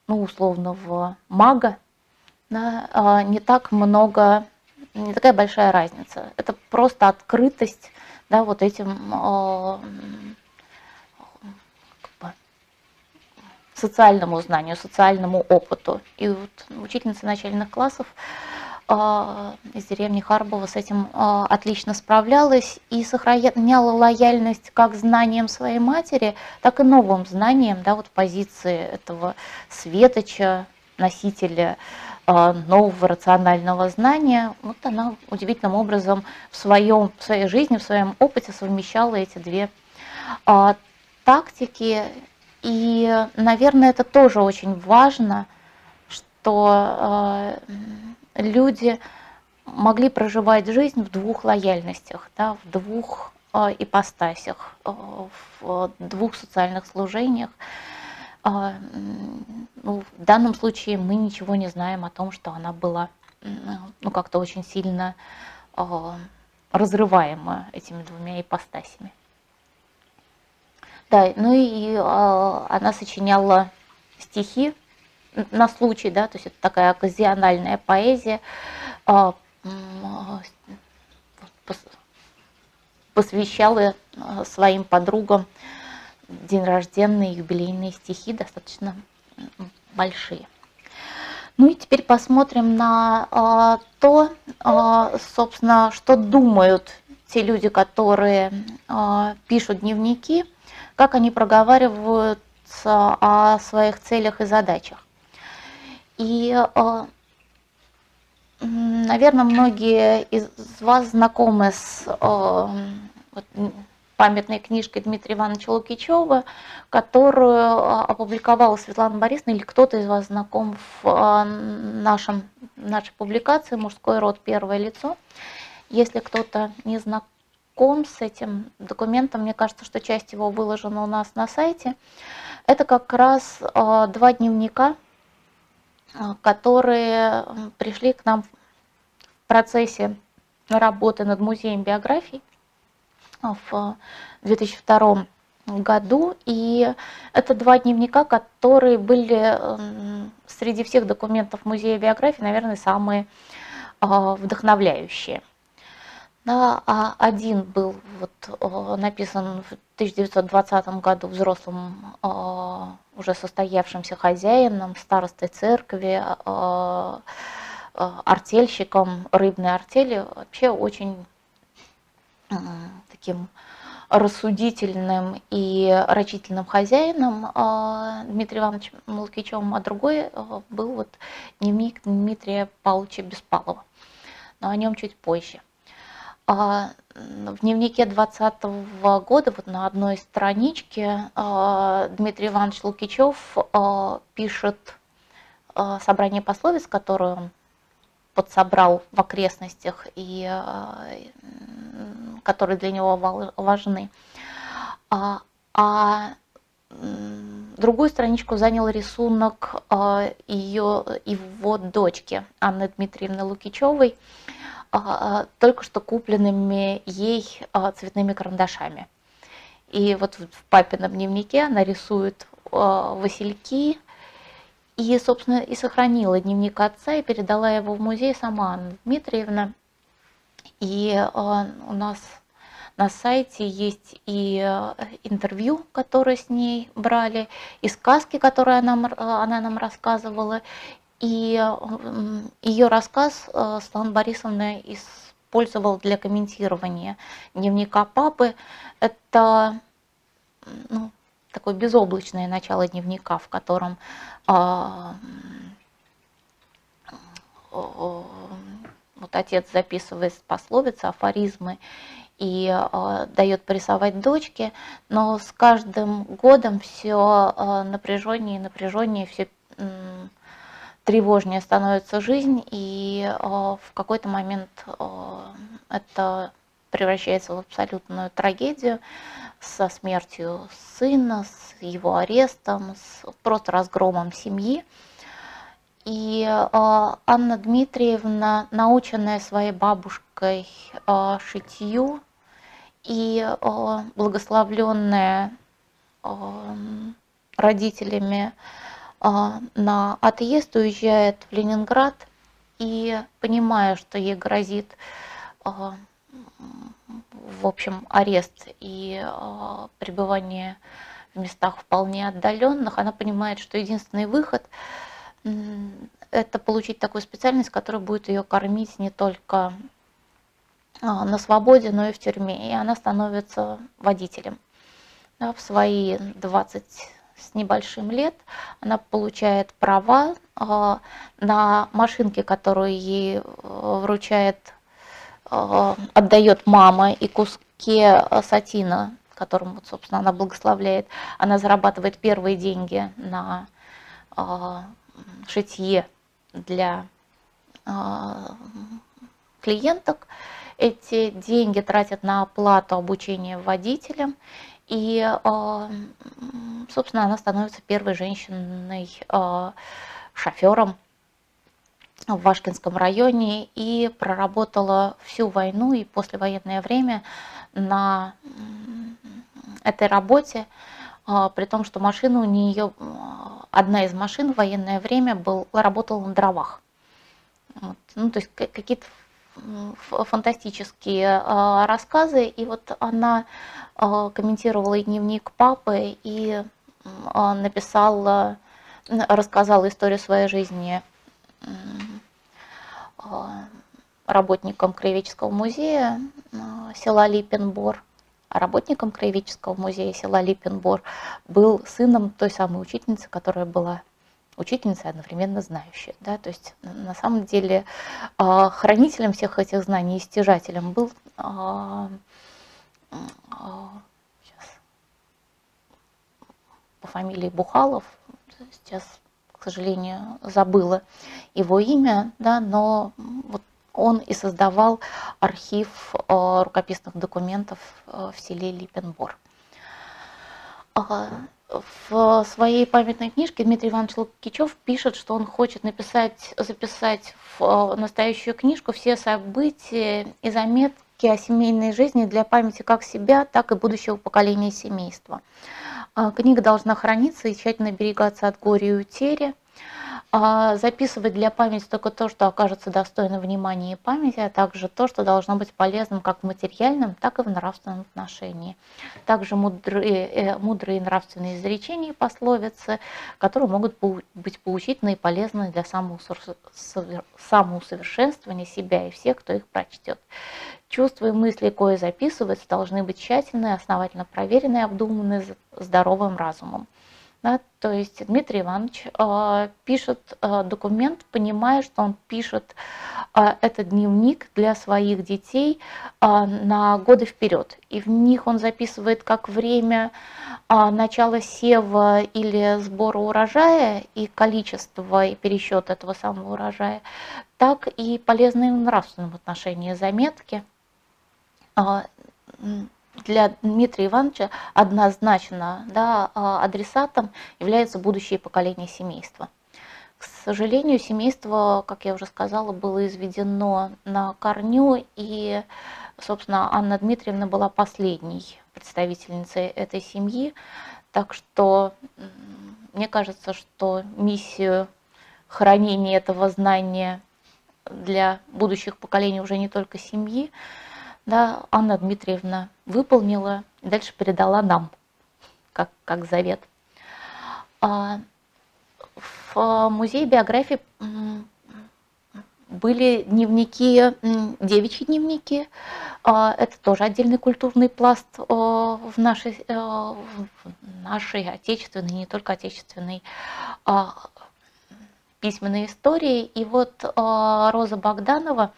ну, условного мага да, а, не так много, не такая большая разница. Это просто открытость да, вот этим а, как бы, социальному знанию, социальному опыту. И вот учительница начальных классов из деревни Харбова с этим отлично справлялась и сохраняла лояльность как знаниям своей матери, так и новым знаниям, да, вот позиции этого светоча, носителя нового рационального знания, вот она удивительным образом в, своем, в своей жизни, в своем опыте совмещала эти две а, тактики. И, наверное, это тоже очень важно, что а, люди могли проживать жизнь в двух лояльностях, да, в двух а, ипостасях, а, в двух социальных служениях. А, ну, в данном случае мы ничего не знаем о том, что она была ну, как-то очень сильно а, разрываема этими двумя ипостасями. Да, ну и а, она сочиняла стихи на случай, да, то есть это такая оказиональная поэзия, посвящала своим подругам день рожденные, юбилейные стихи достаточно большие. Ну и теперь посмотрим на а, то, а, собственно, что думают те люди, которые а, пишут дневники, как они проговариваются о своих целях и задачах. И, а, наверное, многие из вас знакомы с а, памятной книжкой Дмитрия Ивановича Лукичева, которую а, опубликовала Светлана Борисовна, или кто-то из вас знаком в нашем, нашей публикации «Мужской род. Первое лицо». Если кто-то не знаком с этим документом, мне кажется, что часть его выложена у нас на сайте. Это как раз два дневника, которые пришли к нам в процессе работы над музеем биографий в 2002 году. И это два дневника, которые были среди всех документов музея биографии, наверное, самые а, вдохновляющие. А один был вот, э, написан в 1920 году взрослым уже состоявшимся хозяином старостой церкви, артельщиком рыбной артели. Вообще очень таким рассудительным и рачительным хозяином а, Дмитрием Ивановичем Лукичевым, а другой а, был вот дневник Дмитрия Павловича Беспалова. Но о нем чуть позже. А, в дневнике 20 -го года, вот на одной страничке, Дмитрий Иванович Лукичев пишет собрание пословиц, которое он подсобрал в окрестностях и которые для него важны. А, а другую страничку занял рисунок а, ее, его дочки Анны Дмитриевны Лукичевой, а, только что купленными ей цветными карандашами. И вот в папином дневнике она рисует васильки, и, собственно, и сохранила дневник отца и передала его в музей сама Анна Дмитриевна. И у нас на сайте есть и интервью, которые с ней брали, и сказки, которые она, она нам рассказывала. И э, ее рассказ Светлана Борисовна использовала для комментирования дневника папы. Это ну, такое безоблачное начало дневника, в котором вот отец записывает пословицы, афоризмы и э, дает порисовать дочке, но с каждым годом все э, напряженнее и напряженнее, все э, тревожнее становится жизнь, и э, в какой-то момент э, это превращается в абсолютную трагедию со смертью сына, с его арестом, с просто разгромом семьи. И э, Анна Дмитриевна, наученная своей бабушкой шитью и благословленная родителями на отъезд, уезжает в Ленинград и, понимая, что ей грозит в общем, арест и пребывание в местах вполне отдаленных, она понимает, что единственный выход это получить такую специальность, которая будет ее кормить не только а, на свободе, но и в тюрьме. И она становится водителем. В свои 20 с небольшим лет она получает права а, на машинке, которую ей а, вручает, отдает мама, и куске сатина, которым, вот, собственно, она благословляет. Она зарабатывает первые деньги на шитье для клиенток эти деньги тратят на оплату обучения водителям, и, а, собственно, она становится первой женщиной а, шофером в Вашкинском районе и проработала всю войну и послевоенное время на этой работе, а, при том, что машина у нее, одна из машин в военное время был, работала на дровах. Вот. Ну, то есть какие-то фантастические рассказы, и вот она а, комментировала дневник папы, и а, написала, рассказала историю своей жизни работникам Краеведческого музея села Липенбор. А работником Краеведческого музея села Липенбор был сыном той самой учительницы, которая была учительница одновременно знающая. Да? То есть на самом деле а, хранителем всех этих знаний и стяжателем был а, а, сейчас, по фамилии Бухалов, сейчас, к сожалению, забыла его имя, да, но вот он и создавал архив рукописных документов в селе Липенбор. В своей памятной книжке Дмитрий Иванович Лукичев пишет, что он хочет написать, записать в э, настоящую книжку все события и заметки о семейной жизни для памяти как себя, так и будущего поколения семейства. А, книга должна храниться и тщательно берегаться от горя и утери – а записывать для памяти только то, что окажется достойным внимания и памяти, а также то, что должно быть полезным как в материальном, так и в нравственном отношении. Также мудрые, э, мудрые нравственные изречения и пословицы, которые могут быть поучительны и полезны для самоусовершенствования себя и всех, кто их прочтет. Чувства и мысли, кое записываются, должны быть тщательно и основательно проверены и обдуманы здоровым разумом. Да, то есть Дмитрий Иванович э, пишет э, документ, понимая, что он пишет э, этот дневник для своих детей э, на годы вперед. И в них он записывает как время э, начала сева или сбора урожая и количество и пересчет этого самого урожая, так и полезные в нравственном отношении заметки для Дмитрия Ивановича однозначно да, а, адресатом является будущее поколение семейства. К сожалению, семейство, как я уже сказала, было изведено на корню, и, собственно, Анна Дмитриевна была последней представительницей этой семьи. Так что мне кажется, что миссию хранения этого знания для будущих поколений уже не только семьи, да, Анна Дмитриевна выполнила и дальше передала нам, как, как завет. А, в музее биографии были дневники, девичьи дневники. А, это тоже отдельный культурный пласт в нашей, в нашей отечественной, не только отечественной а, письменной истории. И вот Роза Богданова,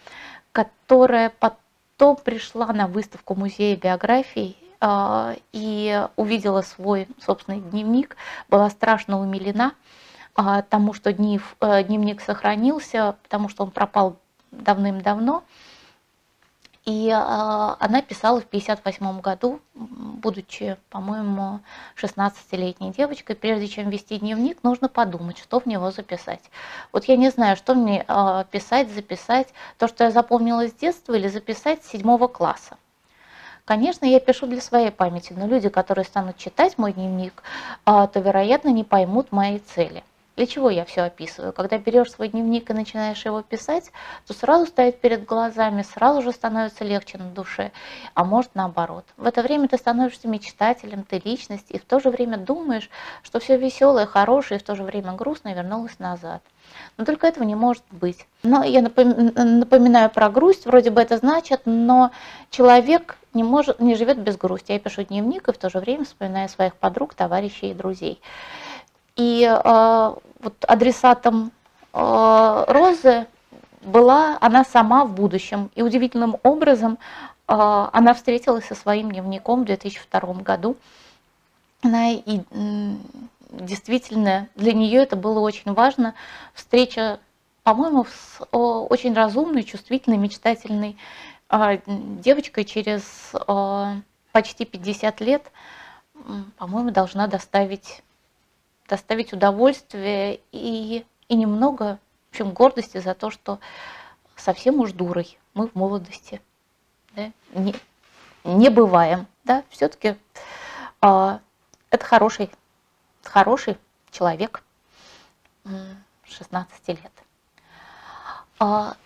которая потом потом пришла на выставку музея биографий а, и увидела свой собственный дневник, была страшно умилена а, тому, что э, дневник сохранился, потому что он пропал давным-давно. И а, она писала в 1958 году, будучи, по-моему, 16-летней девочкой, прежде чем вести дневник, нужно подумать, что в него записать. Вот я не знаю, что мне а, писать, записать, то, что я запомнила с детства, или записать с седьмого класса. Конечно, я пишу для своей памяти, но люди, которые станут читать мой дневник, а, то, вероятно, не поймут мои цели. Для чего я все описываю? Когда берешь свой дневник и начинаешь его писать, то сразу стоит перед глазами, сразу же становится легче на душе, а может наоборот. В это время ты становишься мечтателем, ты личность, и в то же время думаешь, что все веселое, хорошее, и в то же время грустное вернулось назад. Но только этого не может быть. Но я напоминаю про грусть, вроде бы это значит, но человек не, может, не живет без грусти. Я пишу дневник и в то же время вспоминаю своих подруг, товарищей и друзей. И э, вот адресатом э, Розы была она сама в будущем. И удивительным образом э, она встретилась со своим дневником в 2002 году. Она и действительно для нее это было очень важно. Встреча, по-моему, с очень разумной, чувствительной, мечтательной девочкой через почти 50 лет, по-моему, должна доставить доставить удовольствие и, и немного, в общем, гордости за то, что совсем уж дурой мы в молодости да, не, не бываем. Да, все-таки э, а, это хороший, хороший человек 16 лет. А,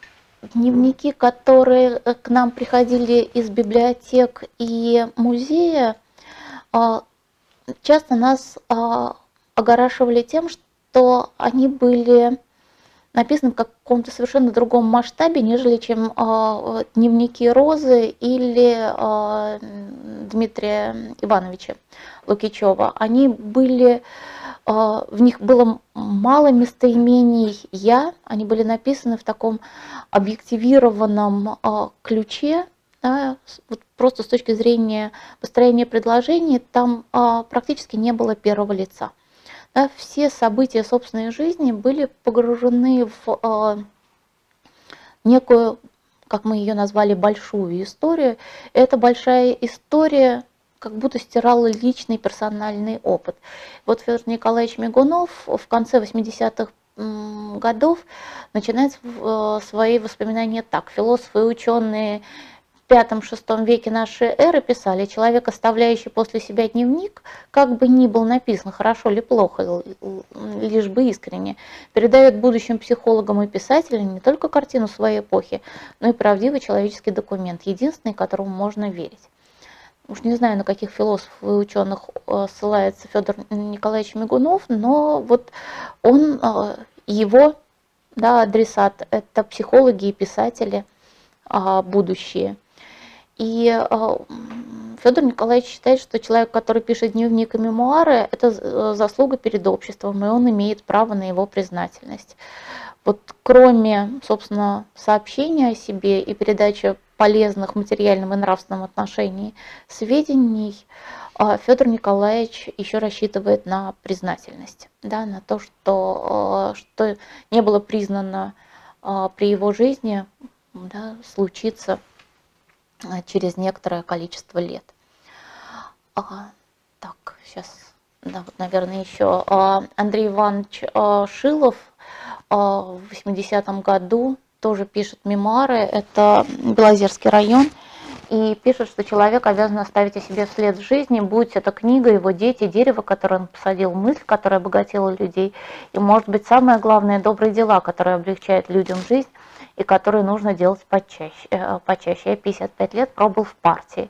дневники, которые к нам приходили из библиотек и музея, а, часто нас огорашивали тем, что они были написаны в каком-то совершенно другом масштабе, нежели чем э, дневники Розы или э, Дмитрия Ивановича Лукичева. Они были, э, в них было мало местоимений «я», они были написаны в таком объективированном э, ключе, да, вот просто с точки зрения построения предложений, там э, практически не было первого лица все события собственной жизни были погружены в э, некую, как мы ее назвали, большую историю. Эта большая история как будто стирала личный персональный опыт. Вот Федор Николаевич Мигунов в конце 80-х годов начинает э, свои воспоминания так. Философы и ученые пятом-шестом веке нашей эры писали, человек, оставляющий после себя дневник, как бы ни был написан, хорошо или плохо, лишь бы искренне, передает будущим психологам и писателям не только картину своей эпохи, но и правдивый человеческий документ, единственный, которому можно верить. Уж не знаю, на каких философов и ученых э, ссылается Федор Николаевич Мигунов, но вот он, э, его да, адресат, это психологи и писатели а, будущие – и а, Федор Николаевич считает, что человек, который пишет дневник и мемуары, это э, заслуга перед обществом, и он имеет право на его признательность. Вот кроме, собственно, сообщения о себе и передачи полезных в материальном и нравственном отношении сведений, а, Федор Николаевич еще рассчитывает на признательность, да, на то, что, что не было признано при его жизни, да, случится Э, через некоторое количество лет. А, так, сейчас, да, вот, наверное, еще а, Андрей Иванович а, Шилов а, в 80-м году тоже пишет мемуары, это Белозерский район, и пишет, что человек обязан оставить о себе вслед в жизни, будь это книга, его дети, дерево, которое он посадил, мысль, которая обогатила людей, и, может быть, самое главное, добрые дела, которые облегчают людям жизнь, и которые нужно делать почаще. Э, почаще. Я 55 лет пробовал в партии.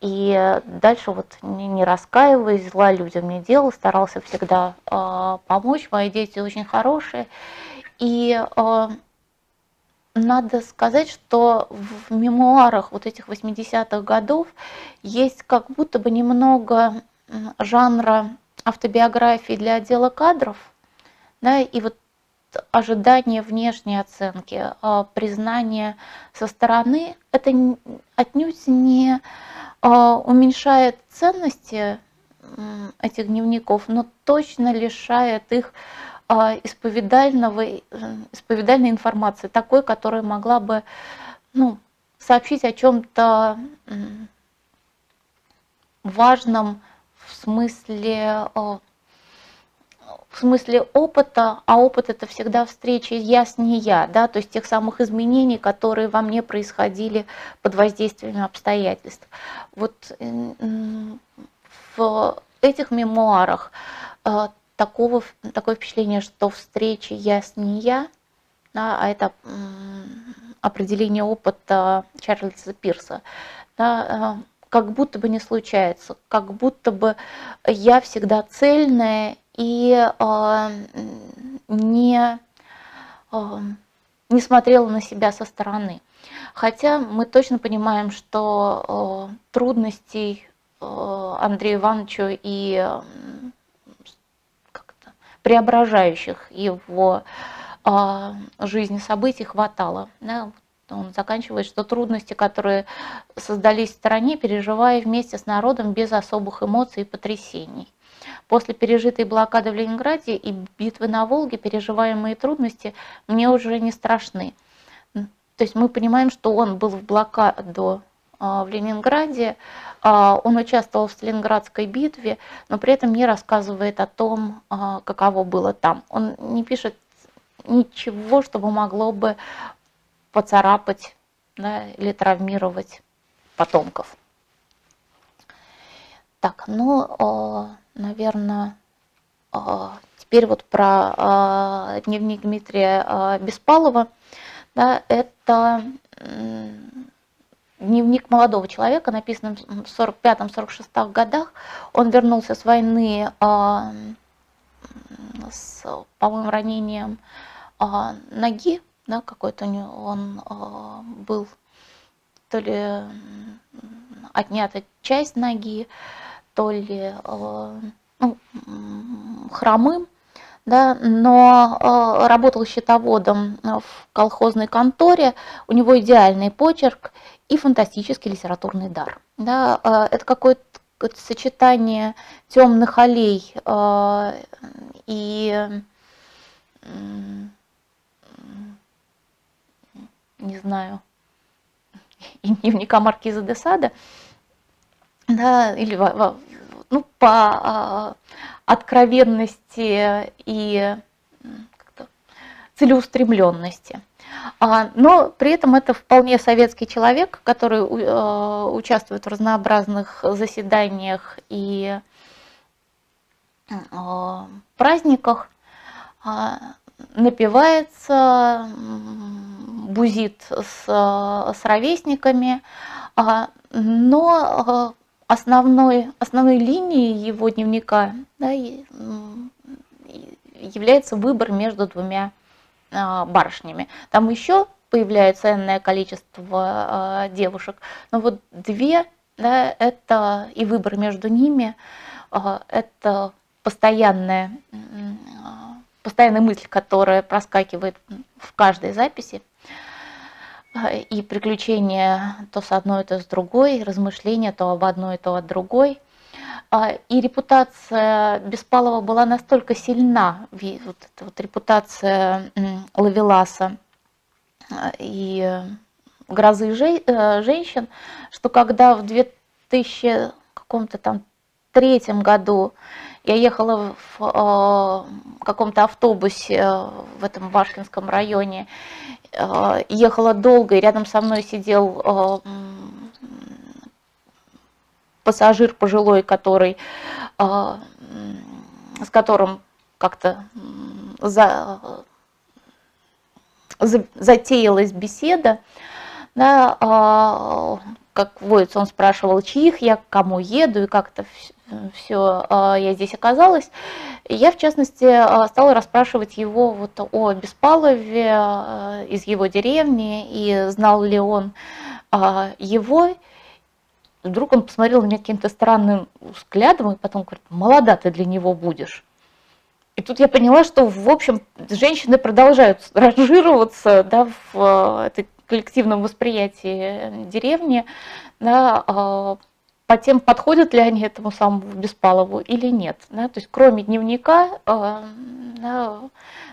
И дальше вот не раскаиваясь, зла людям не делал, старался всегда э, помочь. Мои дети очень хорошие. И э, надо сказать, что в мемуарах вот этих 80-х годов есть как будто бы немного жанра автобиографии для отдела кадров, да, и вот ожидание внешней оценки, а, признание со стороны, это отнюдь не а, уменьшает ценности этих дневников, но точно лишает их а, исповедального, э, исповедальной информации, такой, которая могла бы ну, сообщить о чем-то важном в смысле в смысле опыта, а опыт это всегда встреча я с не я, да, то есть тех самых изменений, которые во мне происходили под воздействием обстоятельств. Вот в этих мемуарах э, такого, такое впечатление, что встречи я с не я, да, а это определение опыта Чарльза Пирса, да, как будто бы не случается, как будто бы я всегда цельная и э, не, э, не смотрела на себя со стороны. Хотя мы точно понимаем, что э, трудностей Андрею Ивановичу и преображающих его э, жизни событий хватало. Да? Он заканчивает, что трудности, которые создались в стране, переживая вместе с народом без особых эмоций и потрясений. После пережитой блокады в Ленинграде и битвы на Волге переживаемые трудности мне уже не страшны. То есть мы понимаем, что он был в блокаду а, в Ленинграде, а, он участвовал в Сталинградской битве, но при этом не рассказывает о том, а, каково было там. Он не пишет ничего, чтобы могло бы поцарапать да, или травмировать потомков. Так, ну, наверное, теперь вот про дневник Дмитрия Беспалова. Да, это дневник молодого человека, написанный в 45-46 годах. Он вернулся с войны с, по-моему, ранением ноги да, какой-то у него, он был то ли отнята часть ноги, то ли э, ну, хромым, да, но э, работал счетоводом в колхозной конторе, у него идеальный почерк и фантастический литературный дар. Да, э, это какое-то сочетание темных аллей и не знаю, (laughs) и дневника Маркиза де Сада, да, или ну, по а, откровенности и целеустремленности. А, но при этом это вполне советский человек, который а, участвует в разнообразных заседаниях и праздниках, напивается, бузит с, с ровесниками, но основной, основной линией его дневника да, является выбор между двумя а, барышнями. Там еще появляется энное количество девушек, но вот две, да, это и выбор между ними, это постоянная, постоянная мысль, которая проскакивает в каждой записи и приключения то с одной, то с другой, размышления то об одной, то о другой. А, и репутация Беспалова была настолько сильна, вот эта вот репутация Лавеласа а, и грозы э, женщин, что когда в 2000 каком-то там третьем году я ехала в э, каком-то автобусе в этом Башкинском районе, э, ехала долго, и рядом со мной сидел э, пассажир пожилой, который, э, с которым как-то за, за, затеялась беседа, да, э, как водится, он спрашивал, чьих я, кому еду и как-то все а, я здесь оказалась. Я, в частности, а, стала расспрашивать его вот о Беспалове а, из его деревни, и знал ли он его. Вдруг он посмотрел на меня каким-то странным взглядом и потом говорит, молода ты для него будешь. И тут я поняла, что, в общем, женщины продолжают ранжироваться да, в этой коллективном восприятии деревни, да, по тем, подходят ли они этому самому Беспалову или нет. Да? То есть кроме дневника, э, да,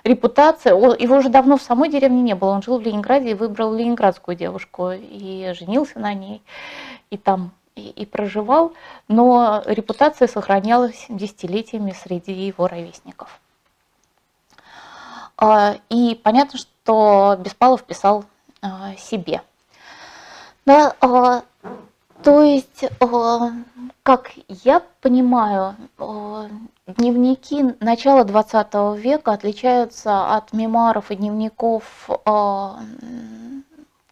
репутация, его уже давно в самой деревне не было, он жил в Ленинграде и выбрал ленинградскую девушку и женился на ней, и там и, и проживал, но репутация сохранялась десятилетиями среди его ровесников. Э, и понятно, что Беспалов писал э, себе. Да, То есть, э, как я понимаю, э, дневники начала 20 века отличаются от мемуаров и дневников э,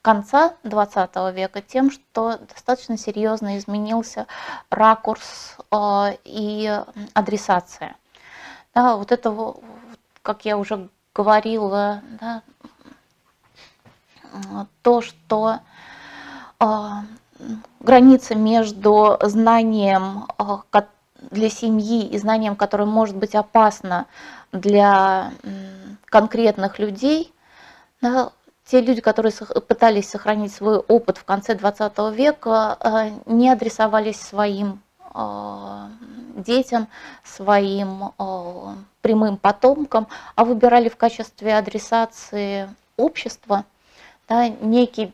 конца 20 века тем, что достаточно серьезно изменился ракурс и адресация. Да, вот это, как я уже говорила, да, то, что граница между знанием для семьи и знанием, которое может быть опасно для конкретных людей, те люди, которые пытались сохранить свой опыт в конце 20 века, э, не адресовались своим э, детям, своим э, прямым потомкам, а выбирали в качестве адресации общества некий,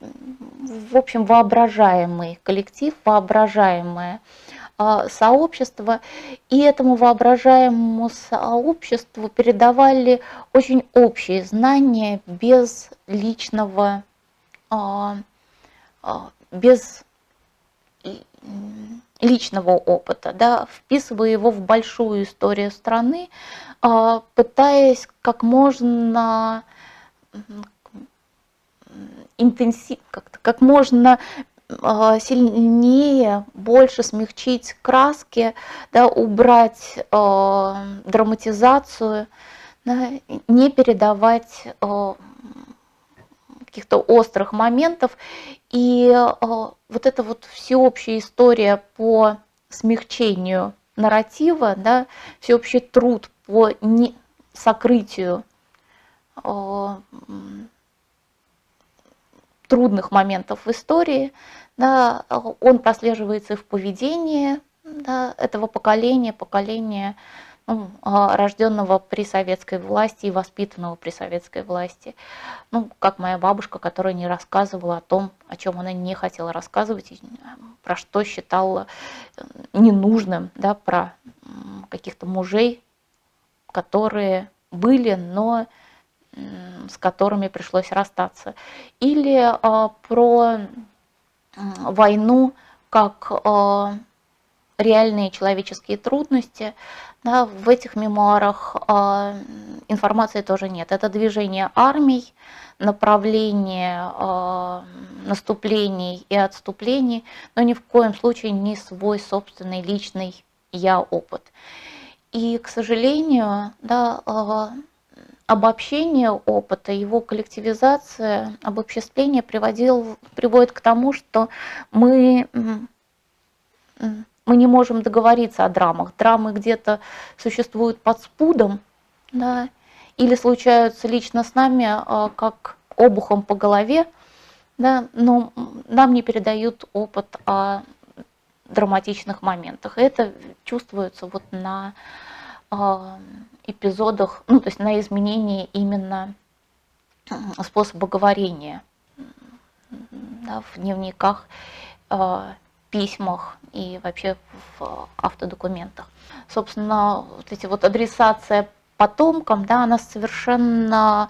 в общем, воображаемый коллектив, воображаемое а, сообщество, и этому воображаемому сообществу передавали очень общие знания без личного, а, а, без личного опыта, да, вписывая его в большую историю страны, пытаясь как можно интенсив, как, как можно а, сильнее, больше смягчить краски, да, убрать э, драматизацию, да, не передавать э, каких-то острых моментов. И э, вот эта вот всеобщая история по смягчению нарратива, да, всеобщий труд по не, сокрытию э, трудных моментов в истории, да, он прослеживается и в поведении да, этого поколения, поколения ну, а, рожденного при советской власти и воспитанного при советской власти. Ну, как моя бабушка, которая не рассказывала о том, о чем она не хотела рассказывать, про что считала э, ненужным, да, про каких-то мужей, которые были, но с которыми пришлось расстаться, или а, про войну как а, реальные человеческие трудности. Да, в этих мемуарах а, информации тоже нет. Это движение армий, направление наступлений и отступлений, но ни в коем случае не свой собственный личный я опыт. И, к сожалению, да, обобщение опыта, его коллективизация, обобществление приводил, приводит к тому, что мы, мы не можем договориться о драмах. Драмы где-то существуют под спудом, да, или случаются лично с нами а, как обухом по голове, да, но нам не передают опыт о драматичных моментах. Это чувствуется вот на а, эпизодах, ну, то есть на изменении именно способа говорения да, в дневниках, э, письмах и вообще в автодокументах. Собственно, вот эти вот адресация потомкам, да, она совершенно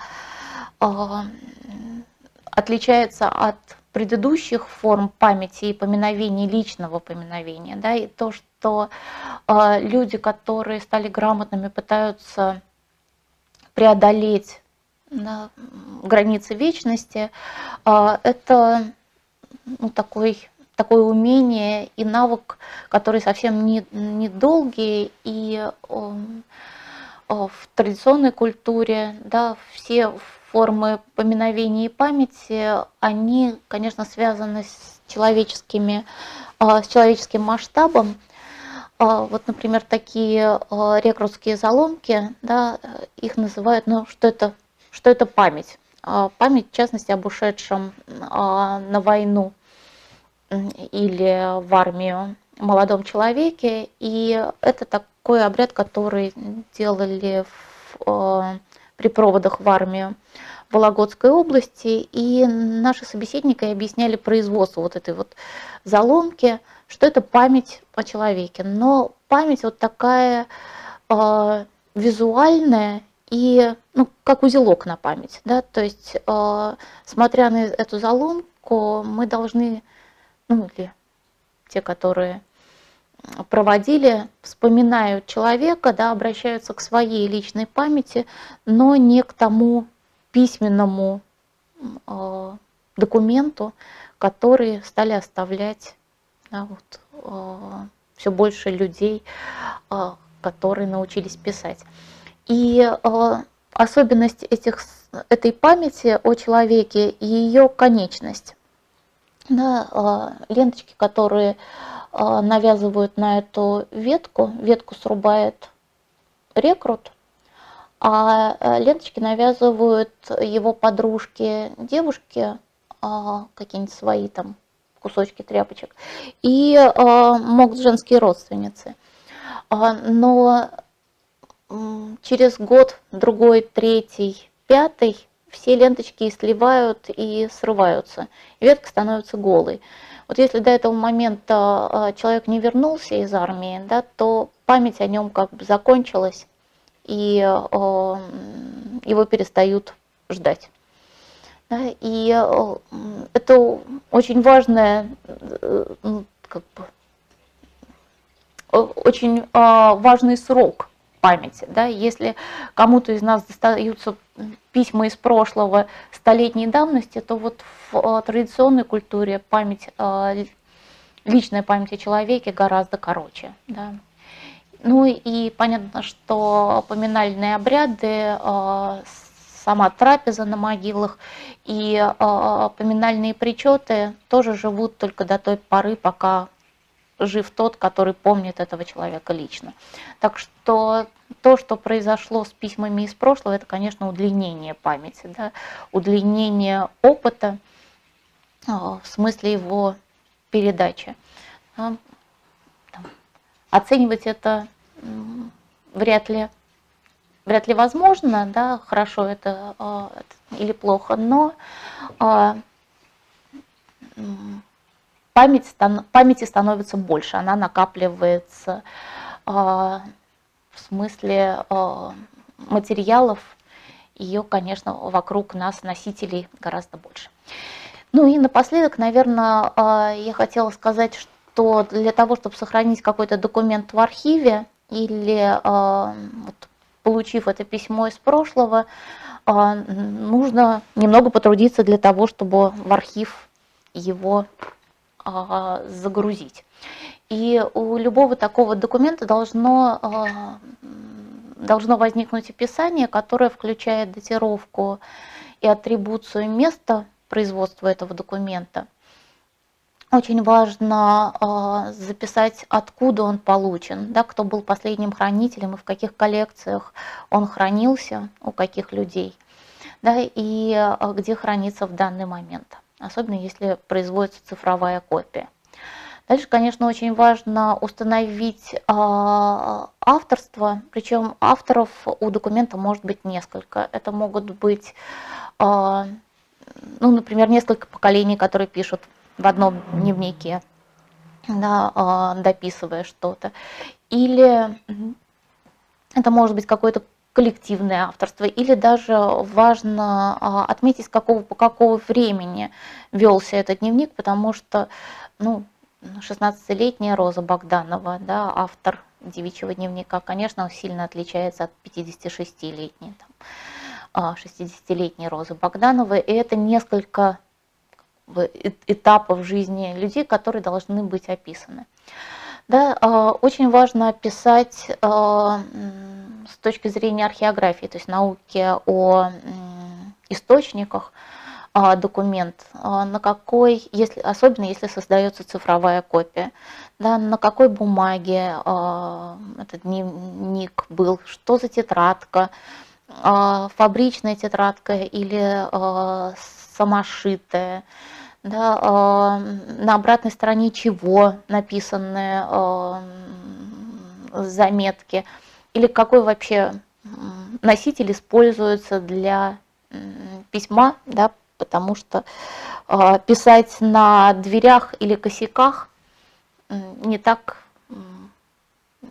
э, отличается от предыдущих форм памяти и поминовений, личного поминовения, да, и то, что э, люди, которые стали грамотными, пытаются преодолеть да, границы вечности, э, это ну, такой, такое умение и навык, который совсем не, не и э, в традиционной культуре, да, все формы поминовения и памяти, они, конечно, связаны с человеческими, а, с человеческим масштабом. А, вот, например, такие а, рекрутские заломки, да, их называют, ну, что это, что это память. Память, в частности, об ушедшем на войну или в армию молодом человеке. И это такой обряд, который делали в при проводах в армию Вологодской области, и наши собеседники объясняли производство вот этой вот заломки, что это память о человеке. Но память вот такая э, визуальная и ну, как узелок на память. Да? То есть, э, смотря на эту заломку, мы должны, ну или те, которые проводили, вспоминают человека, да, обращаются к своей личной памяти, но не к тому письменному э, документу, который стали оставлять да, вот, э, все больше людей, э, которые научились писать. И э, особенность этих, этой памяти о человеке и ее конечность. Да, э, ленточки, которые э, навязывают на эту ветку, ветку срубает рекрут, а э, ленточки навязывают его подружки, девушки, какие-нибудь свои там кусочки тряпочек, и могут женские родственницы. Но через год, другой, третий, пятый все ленточки и сливают и срываются, ветка становится голой. Вот если до этого момента а, человек не вернулся из армии, да, то память о нем как бы закончилась, и а, его перестают ждать. Да, и а, это очень важное, э, как бы, очень важный срок памяти. Да? Если кому-то из нас достаются письма из прошлого столетней давности, то вот в э, традиционной культуре память, э, личная память о человеке гораздо короче. Да? Ну и понятно, что поминальные обряды, э, сама трапеза на могилах и поминальные причеты тоже живут только до той поры, пока жив тот, который помнит этого человека лично. Так что то, что произошло с письмами из прошлого, это, конечно, удлинение памяти, да, удлинение опыта а, в смысле его передачи. А, оценивать это вряд ли, вряд ли возможно, да, хорошо это, а, или плохо, но память, памяти становится больше, она накапливается э, в смысле э, материалов, ее, конечно, вокруг нас, носителей, гораздо больше. Ну и напоследок, наверное, э, я хотела сказать, что для того, чтобы сохранить какой-то документ в архиве или вот, получив это письмо из прошлого, нужно немного потрудиться для того, чтобы в архив его загрузить. И у любого такого документа должно, а, должно возникнуть описание, которое включает датировку и атрибуцию места производства этого документа. Очень важно э, записать, откуда он получен, да, кто был последним хранителем и в каких коллекциях он хранился, у каких людей, да, и где хранится в данный момент особенно если производится цифровая копия. Дальше, конечно, очень важно установить а, авторство, причем авторов у документа может быть несколько. Это могут быть, а, ну, например, несколько поколений, которые пишут в одном дневнике, да, а, дописывая что-то. Или это может быть какой-то коллективное авторство, или даже важно а, отметить, с какого, по какого времени велся этот дневник, потому что ну, 16-летняя Роза Богданова, да, автор девичьего дневника, конечно, сильно отличается от 56-летней, 60-летней Розы Богдановой, и это несколько этапов жизни людей, которые должны быть описаны. Да, а, очень важно описать а, с точки зрения археографии, то есть науки о источниках, а, документ, на какой, если, особенно если создается цифровая копия, да, на какой бумаге этот дневник был, что за тетрадка, фабричная тетрадка или самошитая, да, на обратной стороне чего написаны заметки, или какой вообще носитель используется для письма, да, потому что э, писать на дверях или косяках не так,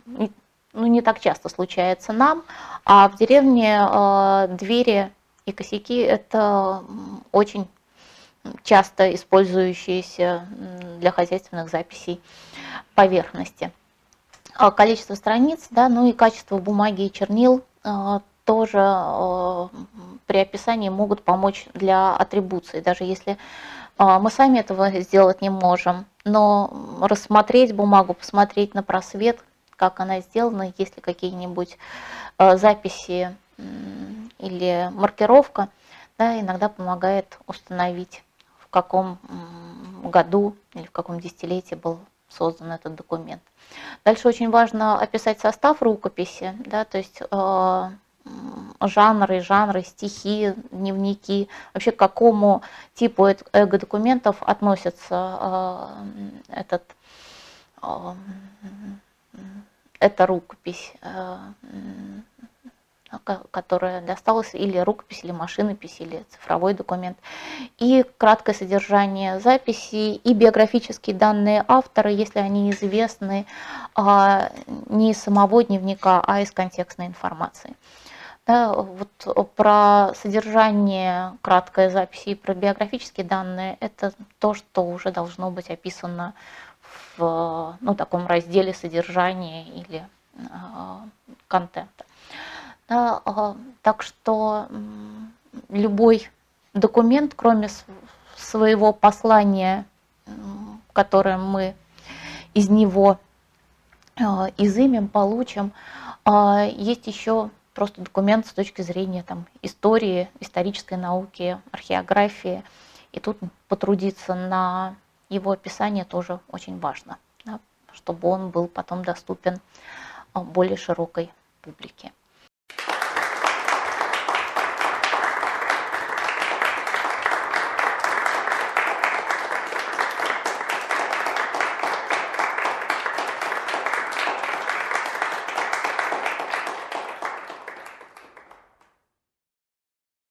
ну, не так часто случается нам, а в деревне э, двери и косяки это очень часто использующиеся для хозяйственных записей поверхности. А количество страниц, да, ну и качество бумаги и чернил тоже при описании могут помочь для атрибуции, даже если мы сами этого сделать не можем, но рассмотреть бумагу, посмотреть на просвет, как она сделана, есть ли какие-нибудь записи или маркировка, да, иногда помогает установить, в каком году или в каком десятилетии был создан этот документ. Дальше очень важно описать состав рукописи, да, то есть э, жанры, жанры, стихи, дневники, вообще к какому типу эго-документов относится э, этот, э, эта рукопись. Э, которая досталась или рукопись, или машинопись, или цифровой документ, и краткое содержание записи, и биографические данные автора, если они известны а, не из самого дневника, а из контекстной информации. Да, вот про содержание краткой записи и про биографические данные – это то, что уже должно быть описано в ну, таком разделе содержания или э, контента. Да, так что любой документ, кроме своего послания, которое мы из него а, изымем, получим, а, есть еще просто документ с точки зрения там, истории, исторической науки, археографии. И тут потрудиться на его описание тоже очень важно, да, чтобы он был потом доступен а, более широкой публике.